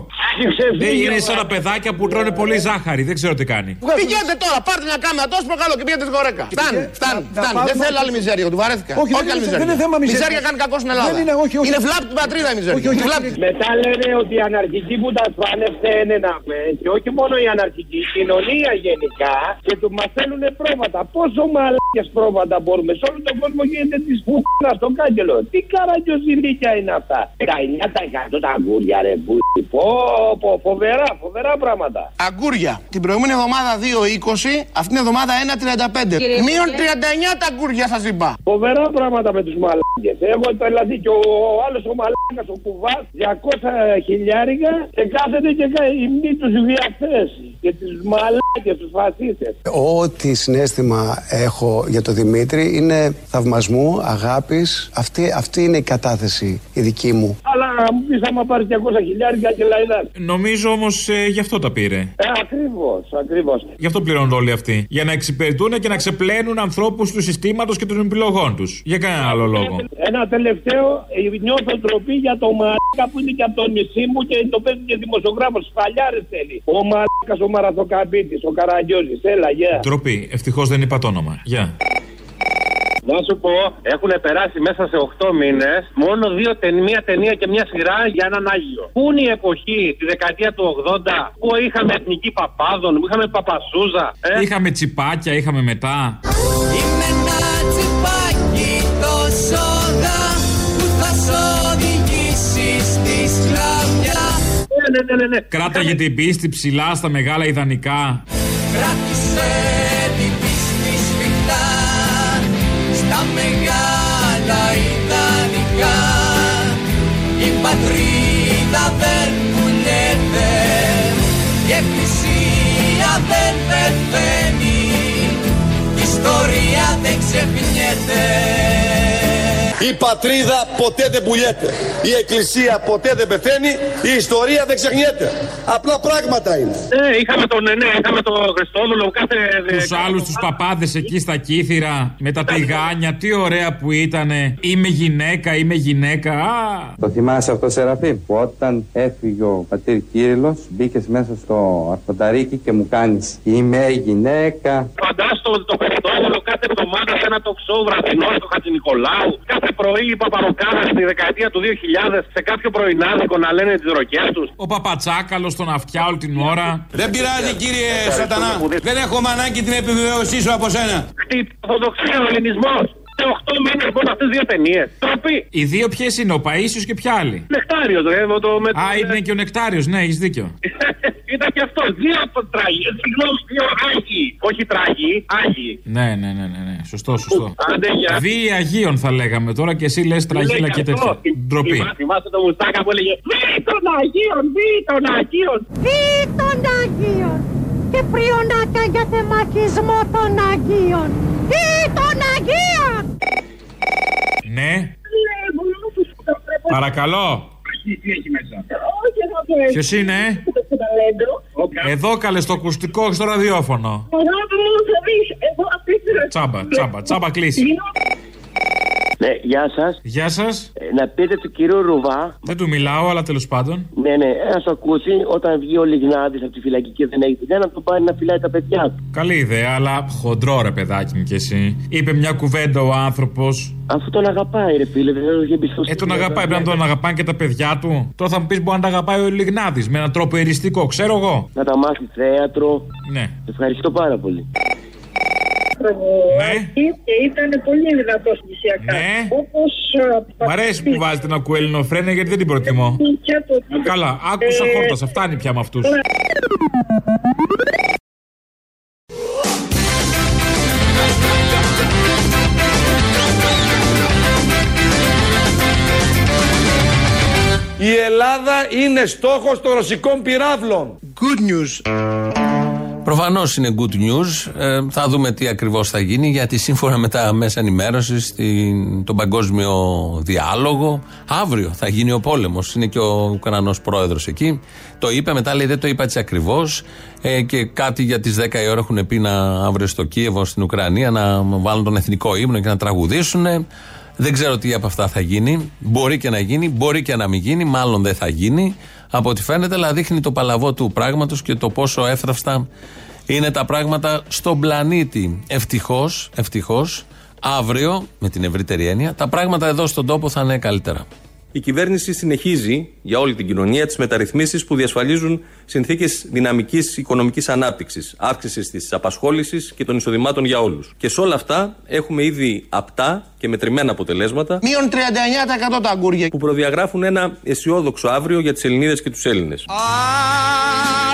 Δεν είναι σαν τα παιδάκια που τρώνε πολύ ζάχαρη. Δεν ξέρω τι κάνει. Πηγαίνετε τώρα, πάρτε μια κάμερα τόσο προκαλώ και πήγαινε στη γορέκα. Φτάνει, φτάνει, φτάνει. Δεν θέλω άλλη μιζέρια, του βαρέθηκα. Όχι, δεν άλλη είναι- μιζέρια. δεν είναι θέμα μιζέρια. Μιζέρια κάνει κακό στην Ελλάδα. Δεν είναι, όχι, όχι. Είναι βλάπτη την πατρίδα η μιζέρια. Όχι, όχι, Τη βλάπτη. Μετά λένε ότι οι αναρχικοί που τα σπάνε φταίνε να πούμε. Και όχι μόνο οι αναρχικοί, η κοινωνία γενικά. Και του μας θέλουν πρόβατα. Πόσο μαλάκια πρόβατα μπορούμε. Σε όλο τον κόσμο γίνεται της πουτίνα στον κάγκελο. Τι καραγκιοζηλίκια είναι αυτά. 19% τα αγκούρια ρε που. Πω, πω, φοβερά, φοβερά πράγματα. Αγκούρια. Την προηγούμενη εβδομάδα 2,20, αυτήν την εβδομάδα 1,35. Κύριε Μείον Υπουργέ. 39 τα αγκούρια σας είπα. Φοβερά πράγματα με τους μαλάκες. Έχω τρελαθεί και ο, ο άλλος ο μαλάκας ο κουβάς 200 χιλιάρικα και κάθεται και ημνεί τους βιαστέ και τους μαλάκες, τους φασίστες. Ό,τι συνέστημα έχω για τον Δημήτρη είναι θαυμασμού, αγάπης. Αυτή, αυτή είναι η κατάθεση η δική μου. Αλλά μου πει άμα πάρεις 200 χιλιάρικα και λαϊδάς. Νομίζω όμως γι' αυτό τα πήρε. Ε, ακριβώς, ακριβώς. Γι' αυτό πληρώνουν όλοι αυτοί. Για να εξυπηρετούν και να ξεπλένουν ανθρώπους του συστήματος και των επιλογών τους. Για κανένα άλλο λόγο. Ένα τελευταίο, ε, νιώθω τροπή για το μαλάκα που είναι και από το νησί μου και το παίζει και δημοσιογράφος. Παλιάρες θέλει. Ο μαλάκας ο μαραθοκαμπίτης, ο Καραγκιόζης. Έλα, γεια. Ντροπή. Ευτυχώς δεν είπα το όνομα. Γεια. Να σου πω, έχουν περάσει μέσα σε 8 μήνες μόνο δύο ταινία, μία ταινία και μια σειρά για έναν Άγιο. Πού είναι η εποχή, τη δεκαετία του 80, που είχαμε εθνική παπάδων, που είχαμε παπασούζα. Ε; Είχαμε τσιπάκια, είχαμε μετά. Είμαι ένα τσιπάκι τόσο δα που θα σ' οδηγήσει στη σκλαβιά Ναι, ναι, ναι, ναι, ναι. Κράταγε την πίστη ψηλά στα μεγάλα ιδανικά. Κράτησε μεγάλα ιδανικά Η πατρίδα δεν πουλιέται η εκκλησία δεν πεθαίνει. Η ιστορία δεν ξεχνιέται Η πατρίδα ποτέ δεν πουλιέται. Η εκκλησία ποτέ δεν πεθαίνει. Η ιστορία δεν ξεχνιέται. Απλά πράγματα είναι. Ναι, είχαμε τον, ναι, είχαμε τον Χριστόδουλο κάθε. Τους άλλους τους παπάδες εκεί στα κύθυρα με τα τηγάνια. Τι ωραία που ήτανε. Είμαι γυναίκα, είμαι γυναίκα. Α! Το θυμάσαι αυτό, Σεραφείμ, που όταν έφυγε ο πατήρ Κύριλλος μπήκες μέσα στο αρχονταρίκι και μου κάνεις Είμαι γυναίκα. Φαντάστο το Χριστόδουλο κάθε εβδομάδα σε ένα τοξό βραδινό στο Χατζηνικολάου. Κάθε πρωί η Παπαροκάρα στη δεκαετία του 2000 σε κάποιο πρωινάδικο να λένε τις ροκές τους. Ο παπατσάκαλος στον αυτιά όλη την ώρα. Δεν πειράζει κύριε Σατανά. Δεν έχουμε ανάγκη την επιβεβαίωσή σου από σένα. Χτύπη, Ορθοδοξία, ο Ελληνισμός. Σε 8 μήνες μόνο αυτές δύο ταινίες. Τροπή. Οι δύο ποιες είναι, ο Παίσιος και ποια άλλη; Νεκτάριος, ρε, με το. Με Α, είναι και ο Νεκτάριος, ναι, έχεις δίκιο. <laughs> Ήταν και αυτός. Δύο τραγοί. Συγγνώμη, δύο άγιοι. Όχι τραγοί, άγιοι. Ναι, ναι, ναι, ναι, ναι. Σωστό, σωστό. Άντε, γεια. Βίοι Αγίων θα λέγαμε τώρα και εσύ λες τραγίλα και τέτοια. Ντροπή. Θυμά- Θυμάστε το μουστάκα που έλεγε Βί των Αγίων, βί των Αγίων. Βί των Αγίων και πριονάκα για θεμαχισμό των Αγίων. Βί των Αγίων. Ναι, παρακαλώ. Τι έχει μέσα. Ποιος είναι, Εδώ καλέ στο ακουστικό, όχι στο ραδιόφωνο. Τσάμπα, τσάμπα, τσάμπα κλείσει. Ναι, γεια σας. Γεια σας. να πείτε του κυρίου Ρουβά, Δεν του μιλάω, αλλά τέλος πάντων. ναι, ναι, να σου ακούσει όταν βγει ο Λιγνάδης από τη φυλακή και δεν έχει δουλειά να τον πάρει να φυλάει τα παιδιά του. Καλή ιδέα, αλλά χοντρό ρε παιδάκι μου κι εσύ. Είπε μια κουβέντα ο άνθρωπος. Αφού τον αγαπάει, ρε φίλε, δεν έχει εμπιστοσύνη. Ε, τον αγαπάει, πρέπει να τον αγαπάνε και τα παιδιά του. Τώρα θα μου πεις μπορεί να τα αγαπάει ο Λιγνάδης με έναν τρόπο εριστικό, ξέρω εγώ. Να τα μάθει θέατρο. Ναι. Ευχαριστώ πάρα πολύ. Ναι. Και ήταν πολύ δυνατός νησιακά. Ναι. Όπως. Μ' αρέσει που βάζετε ένα κουέλληνο γιατί δεν την προτιμώ. Καλά, άκουσα χόρτασα, φτάνει πια με αυτούς. Η Ελλάδα είναι στόχος των ρωσικών πυράβλων. Good news. Προφανώς είναι good news. Ε, θα δούμε τι ακριβώς θα γίνει, γιατί σύμφωνα με τα μέσα ενημέρωσης, τον παγκόσμιο διάλογο, αύριο θα γίνει ο πόλεμος. Είναι και ο Ουκρανός πρόεδρος εκεί. Το είπε, μετά λέει δεν το είπα έτσι ακριβώς. Ε, και κάτι για τις 10 η ώρα έχουν πει να αύριο στο Κίεβο, στην Ουκρανία, να βάλουν τον εθνικό ύμνο και να τραγουδήσουν. Δεν ξέρω τι από αυτά θα γίνει. Μπορεί και να γίνει, μπορεί και να μην γίνει, μάλλον δεν θα γίνει από ό,τι φαίνεται, αλλά δείχνει το παλαβό του πράγματος και το πόσο εύθραυστα είναι τα πράγματα στον πλανήτη. Ευτυχώς, ευτυχώς, αύριο, με την ευρύτερη έννοια, τα πράγματα εδώ στον τόπο θα είναι καλύτερα. Η κυβέρνηση συνεχίζει για όλη την κοινωνία τις μεταρρυθμίσεις που διασφαλίζουν συνθήκες δυναμικής οικονομικής ανάπτυξης, αύξησης της απασχόλησης και των εισοδημάτων για όλους. Και σε όλα αυτά έχουμε ήδη απτά και μετρημένα αποτελέσματα. Μείον 39% τα αγκούρια. Που προδιαγράφουν ένα αισιόδοξο αύριο για τις Ελληνίδες και τους Έλληνες.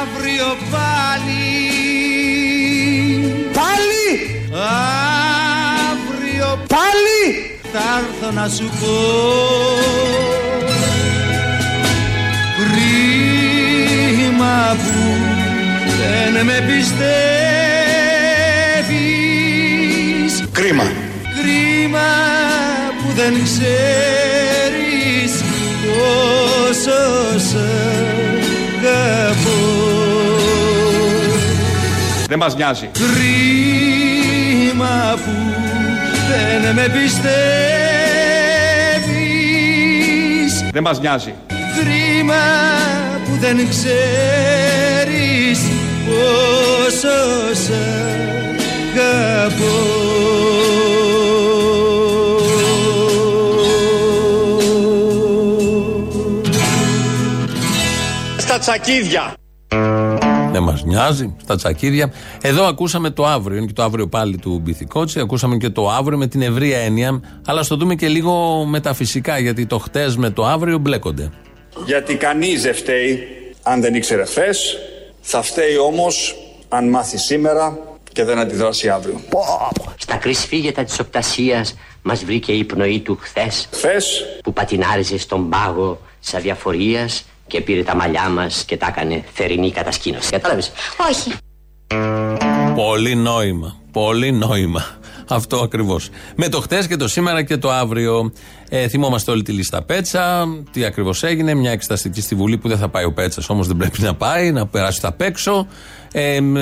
Αύριο πάλι Πάλι! Αύριο Πάλι! Θα έρθω να σου πω Κρίμα που δεν με πιστεύεις Κρίμα. Κρίμα που δεν ξέρεις πόσο σε αγαπώ Δεν μας νοιάζει. Κρίμα που δεν με πιστεύεις Δεν μας νοιάζει. Κρίμα που δεν ξέρεις πόσο σε αγαπώ Στα τσακίδια. Δεν μας νοιάζει, στα τσακίδια. Εδώ ακούσαμε το αύριο, είναι και το αύριο πάλι του Μπιθικότσι. Ακούσαμε και το αύριο με την ευρία έννοια. Αλλά στο δούμε και λίγο μεταφυσικά, γιατί το χτες με το αύριο μπλέκονται. Γιατί κανείς δεν φταίει αν δεν ήξερε χθες. Θα φταίει όμως αν μάθει σήμερα και δεν αντιδράσει αύριο. Στα κρυσφύγετα της οπτασίας μας βρήκε η πνοή του χθες Χθες που πατινάριζε στον πάγο της αδιαφορίας και πήρε τα μαλλιά μας και τα έκανε θερινή κατασκήνωση. Κατάλαβες; Όχι. Πολύ νόημα. Πολύ νόημα. Αυτό ακριβώς. Με το χτες και το σήμερα και το αύριο. Ε, θυμόμαστε όλη τη λίστα Πέτσα. Τι ακριβώς έγινε. Μια εξεταστική στη Βουλή που δεν θα πάει ο Πέτσας, όμως δεν πρέπει να πάει, να περάσει τα έξω. Ε, μ,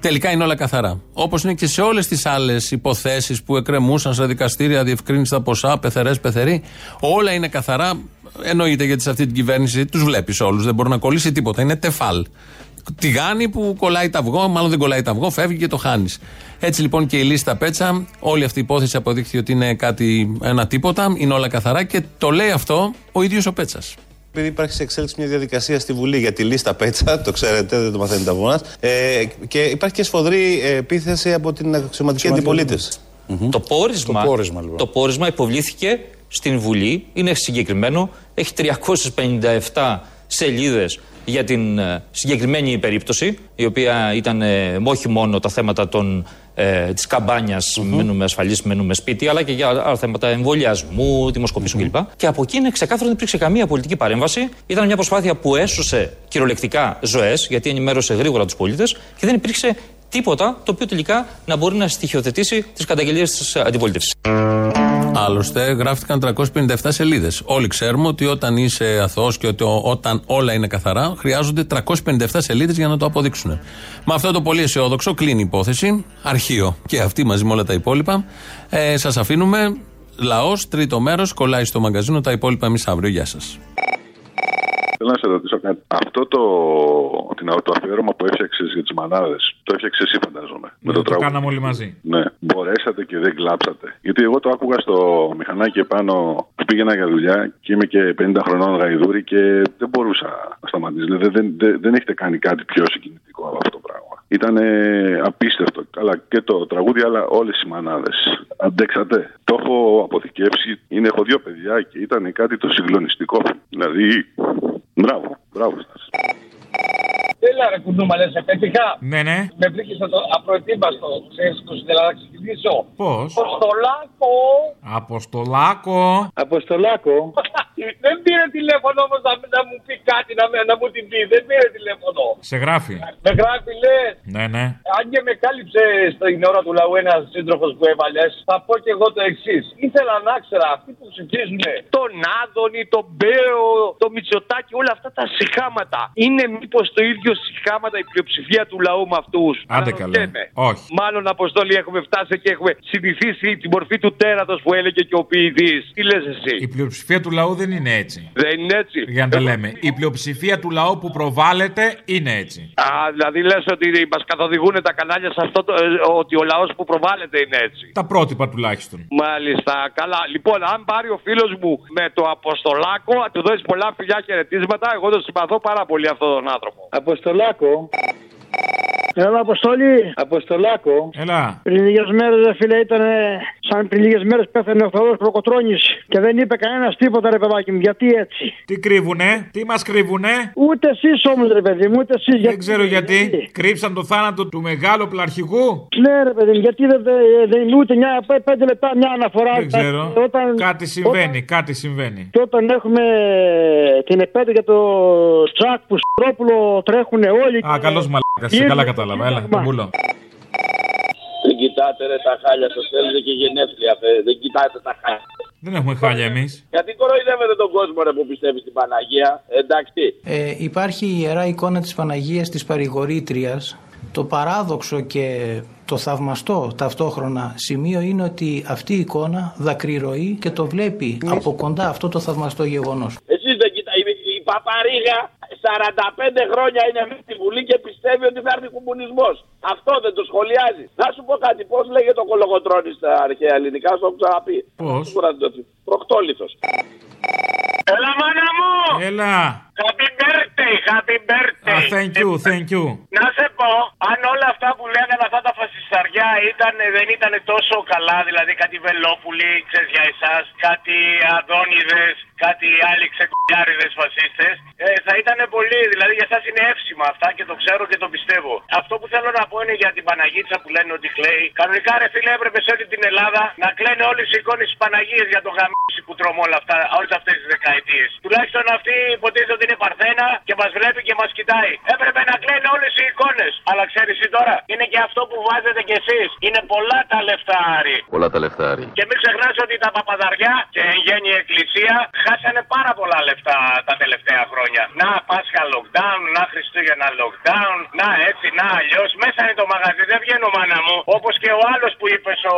τελικά είναι όλα καθαρά. Όπως είναι και σε όλες τις άλλες υποθέσεις που εκκρεμούσαν στα δικαστήρια, διευκρίνηση τα ποσά, πεθερές, πεθεροί. Όλα είναι καθαρά. Εννοείται γιατί σε αυτή την κυβέρνηση τους βλέπεις όλους. Δεν μπορεί να κολλήσει τίποτα. Είναι τεφάλ. Τηγάνι που κολλάει τα αυγό, μάλλον δεν κολλάει τα αυγό, φεύγει και το χάνεις. Έτσι λοιπόν και η λίστα πέτσα, όλη αυτή η υπόθεση αποδείχθηκε ότι είναι κάτι, ένα τίποτα, είναι όλα καθαρά και το λέει αυτό ο ίδιος ο Πέτσας. Επειδή υπάρχει σε εξέλιξη μια διαδικασία στη Βουλή για τη λίστα Πέτσα, <laughs> το ξέρετε, δεν το μαθαίνετε από εμάς. Ε, και υπάρχει και σφοδρή ε, επίθεση από την αξιωματική αντιπολίτευση. Το πόρισμα, Το πόρισμα, λοιπόν. το πόρισμα υποβλήθηκε στην Βουλή, είναι συγκεκριμένο, έχει 357 σελίδες για την ε, συγκεκριμένη περίπτωση, η οποία ήταν ε, όχι μόνο τα θέματα των, ε, της καμπανιας μένουμε ασφαλείς, μένουμε σπίτι, αλλά και για άλλα θέματα εμβολιασμού, δημοσκοπήσεων κλπ. Και από εκεί είναι ξεκάθαρο δεν υπήρξε καμία πολιτική παρέμβαση. Ήταν μια προσπάθεια που έσωσε κυριολεκτικά ζωές, γιατί ενημέρωσε γρήγορα τους πολίτες και δεν υπήρξε τίποτα το οποίο τελικά να μπορεί να στοιχειοθετήσει τις καταγγελίες της αντιπολίτευσης. Άλλωστε, γράφτηκαν 357 σελίδες. Όλοι ξέρουμε ότι όταν είσαι αθώος και ότι ο- όταν όλα είναι καθαρά, χρειάζονται 357 σελίδες για να το αποδείξουν. Με αυτό το πολύ αισιόδοξο κλείνει η υπόθεση. Αρχείο και αυτή μαζί με όλα τα υπόλοιπα. Ε, Σας αφήνουμε. Λαός, τρίτο μέρος, κολλάει στο μαγκαζίνο. Τα υπόλοιπα εμείς αύριο. Γεια σας. Θέλω να σε ρωτήσω κάτι. Αυτό το, την, το αφιέρωμα που έφτιαξες για τις μανάδες, το έφτιαξες εσύ, φαντάζομαι. με το, το τραγούδι. κάναμε όλοι μαζί. Ναι, μπορέσατε και δεν κλάψατε. Γιατί εγώ το άκουγα στο μηχανάκι επάνω που πήγαινα για δουλειά και είμαι και 50 χρονών γαϊδούρη και δεν μπορούσα να σταματήσω. Δηλαδή δεν, δεν, δεν έχετε κάνει κάτι πιο συγκινητικό από αυτό το πράγμα. Ήταν απίστευτο. Καλά και το τραγούδι, αλλά όλες οι μανάδες. Αντέξατε. Το έχω αποθηκεύσει. Είναι, έχω δύο παιδιά και ήταν κάτι το συγκλονιστικό. Δηλαδή, μπράβο, μπράβο σας. Έλα ρε κουνούμα, λες, σε πέτυχα. Ναι, ναι. Με βρήκες το απροετοίμαστο, ξέρεις που ήθελα να ξεκινήσω. Πώς; Αποστολάκο. Αποστολάκο. Αποστολάκο. <laughs> Δεν πήρε τηλέφωνο όμως να, να μου πει κάτι, να, με- να μου την πει. Δεν πήρε τηλέφωνο. Σε γράφει. Με γράφει, λες. Ναι, ναι. Αν και με κάλυψε στην ώρα του λαού ένας σύντροφος που έβαλες, θα πω και εγώ το εξής. Ήθελα να ξέρω αυτοί που ψηφίζουν τον Άδωνη, τον Μπέο, το Μητσοτάκι, όλα αυτά τα συχάματα. Είναι μήπως το ίδιο συχάματα η πλειοψηφία του λαού με αυτούς. Άντε καλά. Όχι. Μάλλον αποστολή έχουμε φτάσει και έχουμε συνηθίσει την μορφή του τέρατος που έλεγε και ο ποιητής. Τι λες εσύ; Η πλειοψηφία του λαού δεν είναι έτσι. Δεν είναι έτσι; Για να τα λέμε. Η πλειοψηφία του λαού που προβάλλεται είναι έτσι. Α, δηλαδή λες ότι μας καθοδηγούν τα κανάλια σε αυτό το, ε, ότι ο λαός που προβάλλεται είναι έτσι. Τα πρότυπα τουλάχιστον. Μάλιστα, καλά. Λοιπόν, αν πάρει ο φίλος μου με το Αποστολάκο, να του δώσεις πολλά φιλιά χαιρετίσματα, εγώ τον συμπαθώ πάρα πολύ αυτόν τον άνθρωπο. Αποστολάκο. Έλα, Αποστολή. Αποστολάκο. Έλα. Πριν λίγες μέρες, δε φίλε, ήταν σαν πριν λίγες μέρες πέθανε ο Θεοδό Προκοτρόνη και δεν είπε κανένας τίποτα, ρε παιδάκι μου. Γιατί έτσι; Τι κρύβουνε, τι μας κρύβουνε; Ούτε εσείς όμως, ρε παιδί μου, ούτε εσείς. Δεν ξέρω γιατί. Κρύψαν το θάνατο του μεγάλου πλαρχηγού. Ναι, ρε παιδί μου, γιατί δεν δε, δε, είναι ούτε μια, πέ- πέντε λεπτά μια αναφορά. Δεν ξέρω. Όταν, Κάτι συμβαίνει, κάτι συμβαίνει. Και όταν έχουμε την επέτειο για το τσακ που στρόπουλο τρέχουν όλοι. Α, καλός μαλάκας, σε καλά κατάλαβα. Έλα, τον πουλώ. Δεν κοιτάτε ρε τα χάλια σας, θέλετε και γενέθλια, φε. δεν κοιτάτε τα χάλια. Δεν έχουμε χάλια εμείς. Γιατί κοροϊδεύετε τον κόσμο ρε που πιστεύει στην Παναγία, εντάξει. Ε, υπάρχει η ιερά εικόνα της Παναγίας της Παρηγορήτριας. Το παράδοξο και το θαυμαστό ταυτόχρονα σημείο είναι ότι αυτή η εικόνα δακρυρωεί και το βλέπει από κοντά αυτό το θαυμαστό γεγονός. Εσείς δεν κοιτάτε, η, η Παπαρίγα 45 χρόνια είναι μέσα στη Βουλή και πιστεύει ότι θα έρθει κομμουνισμός. Αυτό δεν το σχολιάζει. Να σου πω κάτι, πώς λέγεται ο κολογοτρώνης στα αρχαία ελληνικά, σου έχω ξαναπεί. Πώς; Προκτόληθος. Έλα, μάνα μου! Έλα. Happy birthday, happy birthday. Α, thank you, thank you. Να σε πω, αν όλα αυτά που λέγανε αυτά τα φασισταριά ήταν, δεν ήταν τόσο καλά, δηλαδή κάτι Βελόπουλοι, ξέρεις για εσάς, κάτι Αδόνιδες, κάτι άλλοι ξεκουλιάριδες φασίστες, ε, θα ήταν πολύ, δηλαδή για εσάς είναι εύσημα αυτά και το ξέρω και το πιστεύω. Αυτό που θέλω να πω είναι για την Παναγίτσα που λένε ότι κλαίει. Κανονικά ρε φίλε έπρεπε σε όλη την Ελλάδα να κλαίνε όλες οι εικόνες της Παναγίας για το γαμίσι που τρώμε όλα αυτά, όλες αυτές τις δεκαετίες. Τουλάχιστον αυτή υποτίθεται ότι είναι παρθένα και μας βλέπει και μας κοιτάει. Έπρεπε να κλαίνε όλες οι εικόνες. Αλλά ξέρεις εσύ τώρα, είναι και αυτό που βάζετε κι εσείς. Είναι πολλά τα λεφτά Άρη. Πολλά τα λεφτά, Άρη. Και μην ξεχνάς ότι τα παπαδαριά και εν γέννη η εκκλησία χάσανε πάρα πολλά λεφτά τα τελευταία χρόνια. Να Πάσχα lockdown, να Χριστούγεννα lockdown, να έτσι, να αλλιώς. Μέσα είναι το μαγαζί, δεν βγαίνω μάνα μου. Όπως και ο άλλος που είπες ο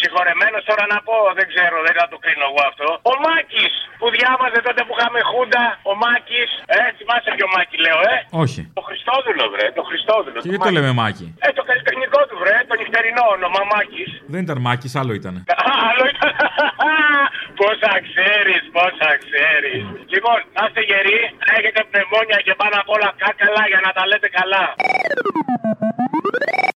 συγχωρεμένος, τώρα να πω, δεν ξέρω, δεν θα το κρίνω εγώ αυτό. Ο Μάκης που διάβαζε τότε που είχαμε χούντα, ο Μάκης. Ε, θυμάσαι ποιο Μάκη λέω, ε; Όχι. Το Χριστόδουλο, βρε, το Χριστόδουλο. Και γιατί το λέμε μάκι. Ε, το καλλιτεχνικό του, βρε, το νυχτερινό όνομα Μάκης. Δεν ήταν μάκι, άλλο ήταν. Άλλο <laughs> ήταν. Πόσα ξέρεις, πόσα ξέρεις. Λοιπόν, να είστε γεροί, να έχετε πνευμόνια και πάνω απ' όλα κάκαλα για να τα λέτε καλά.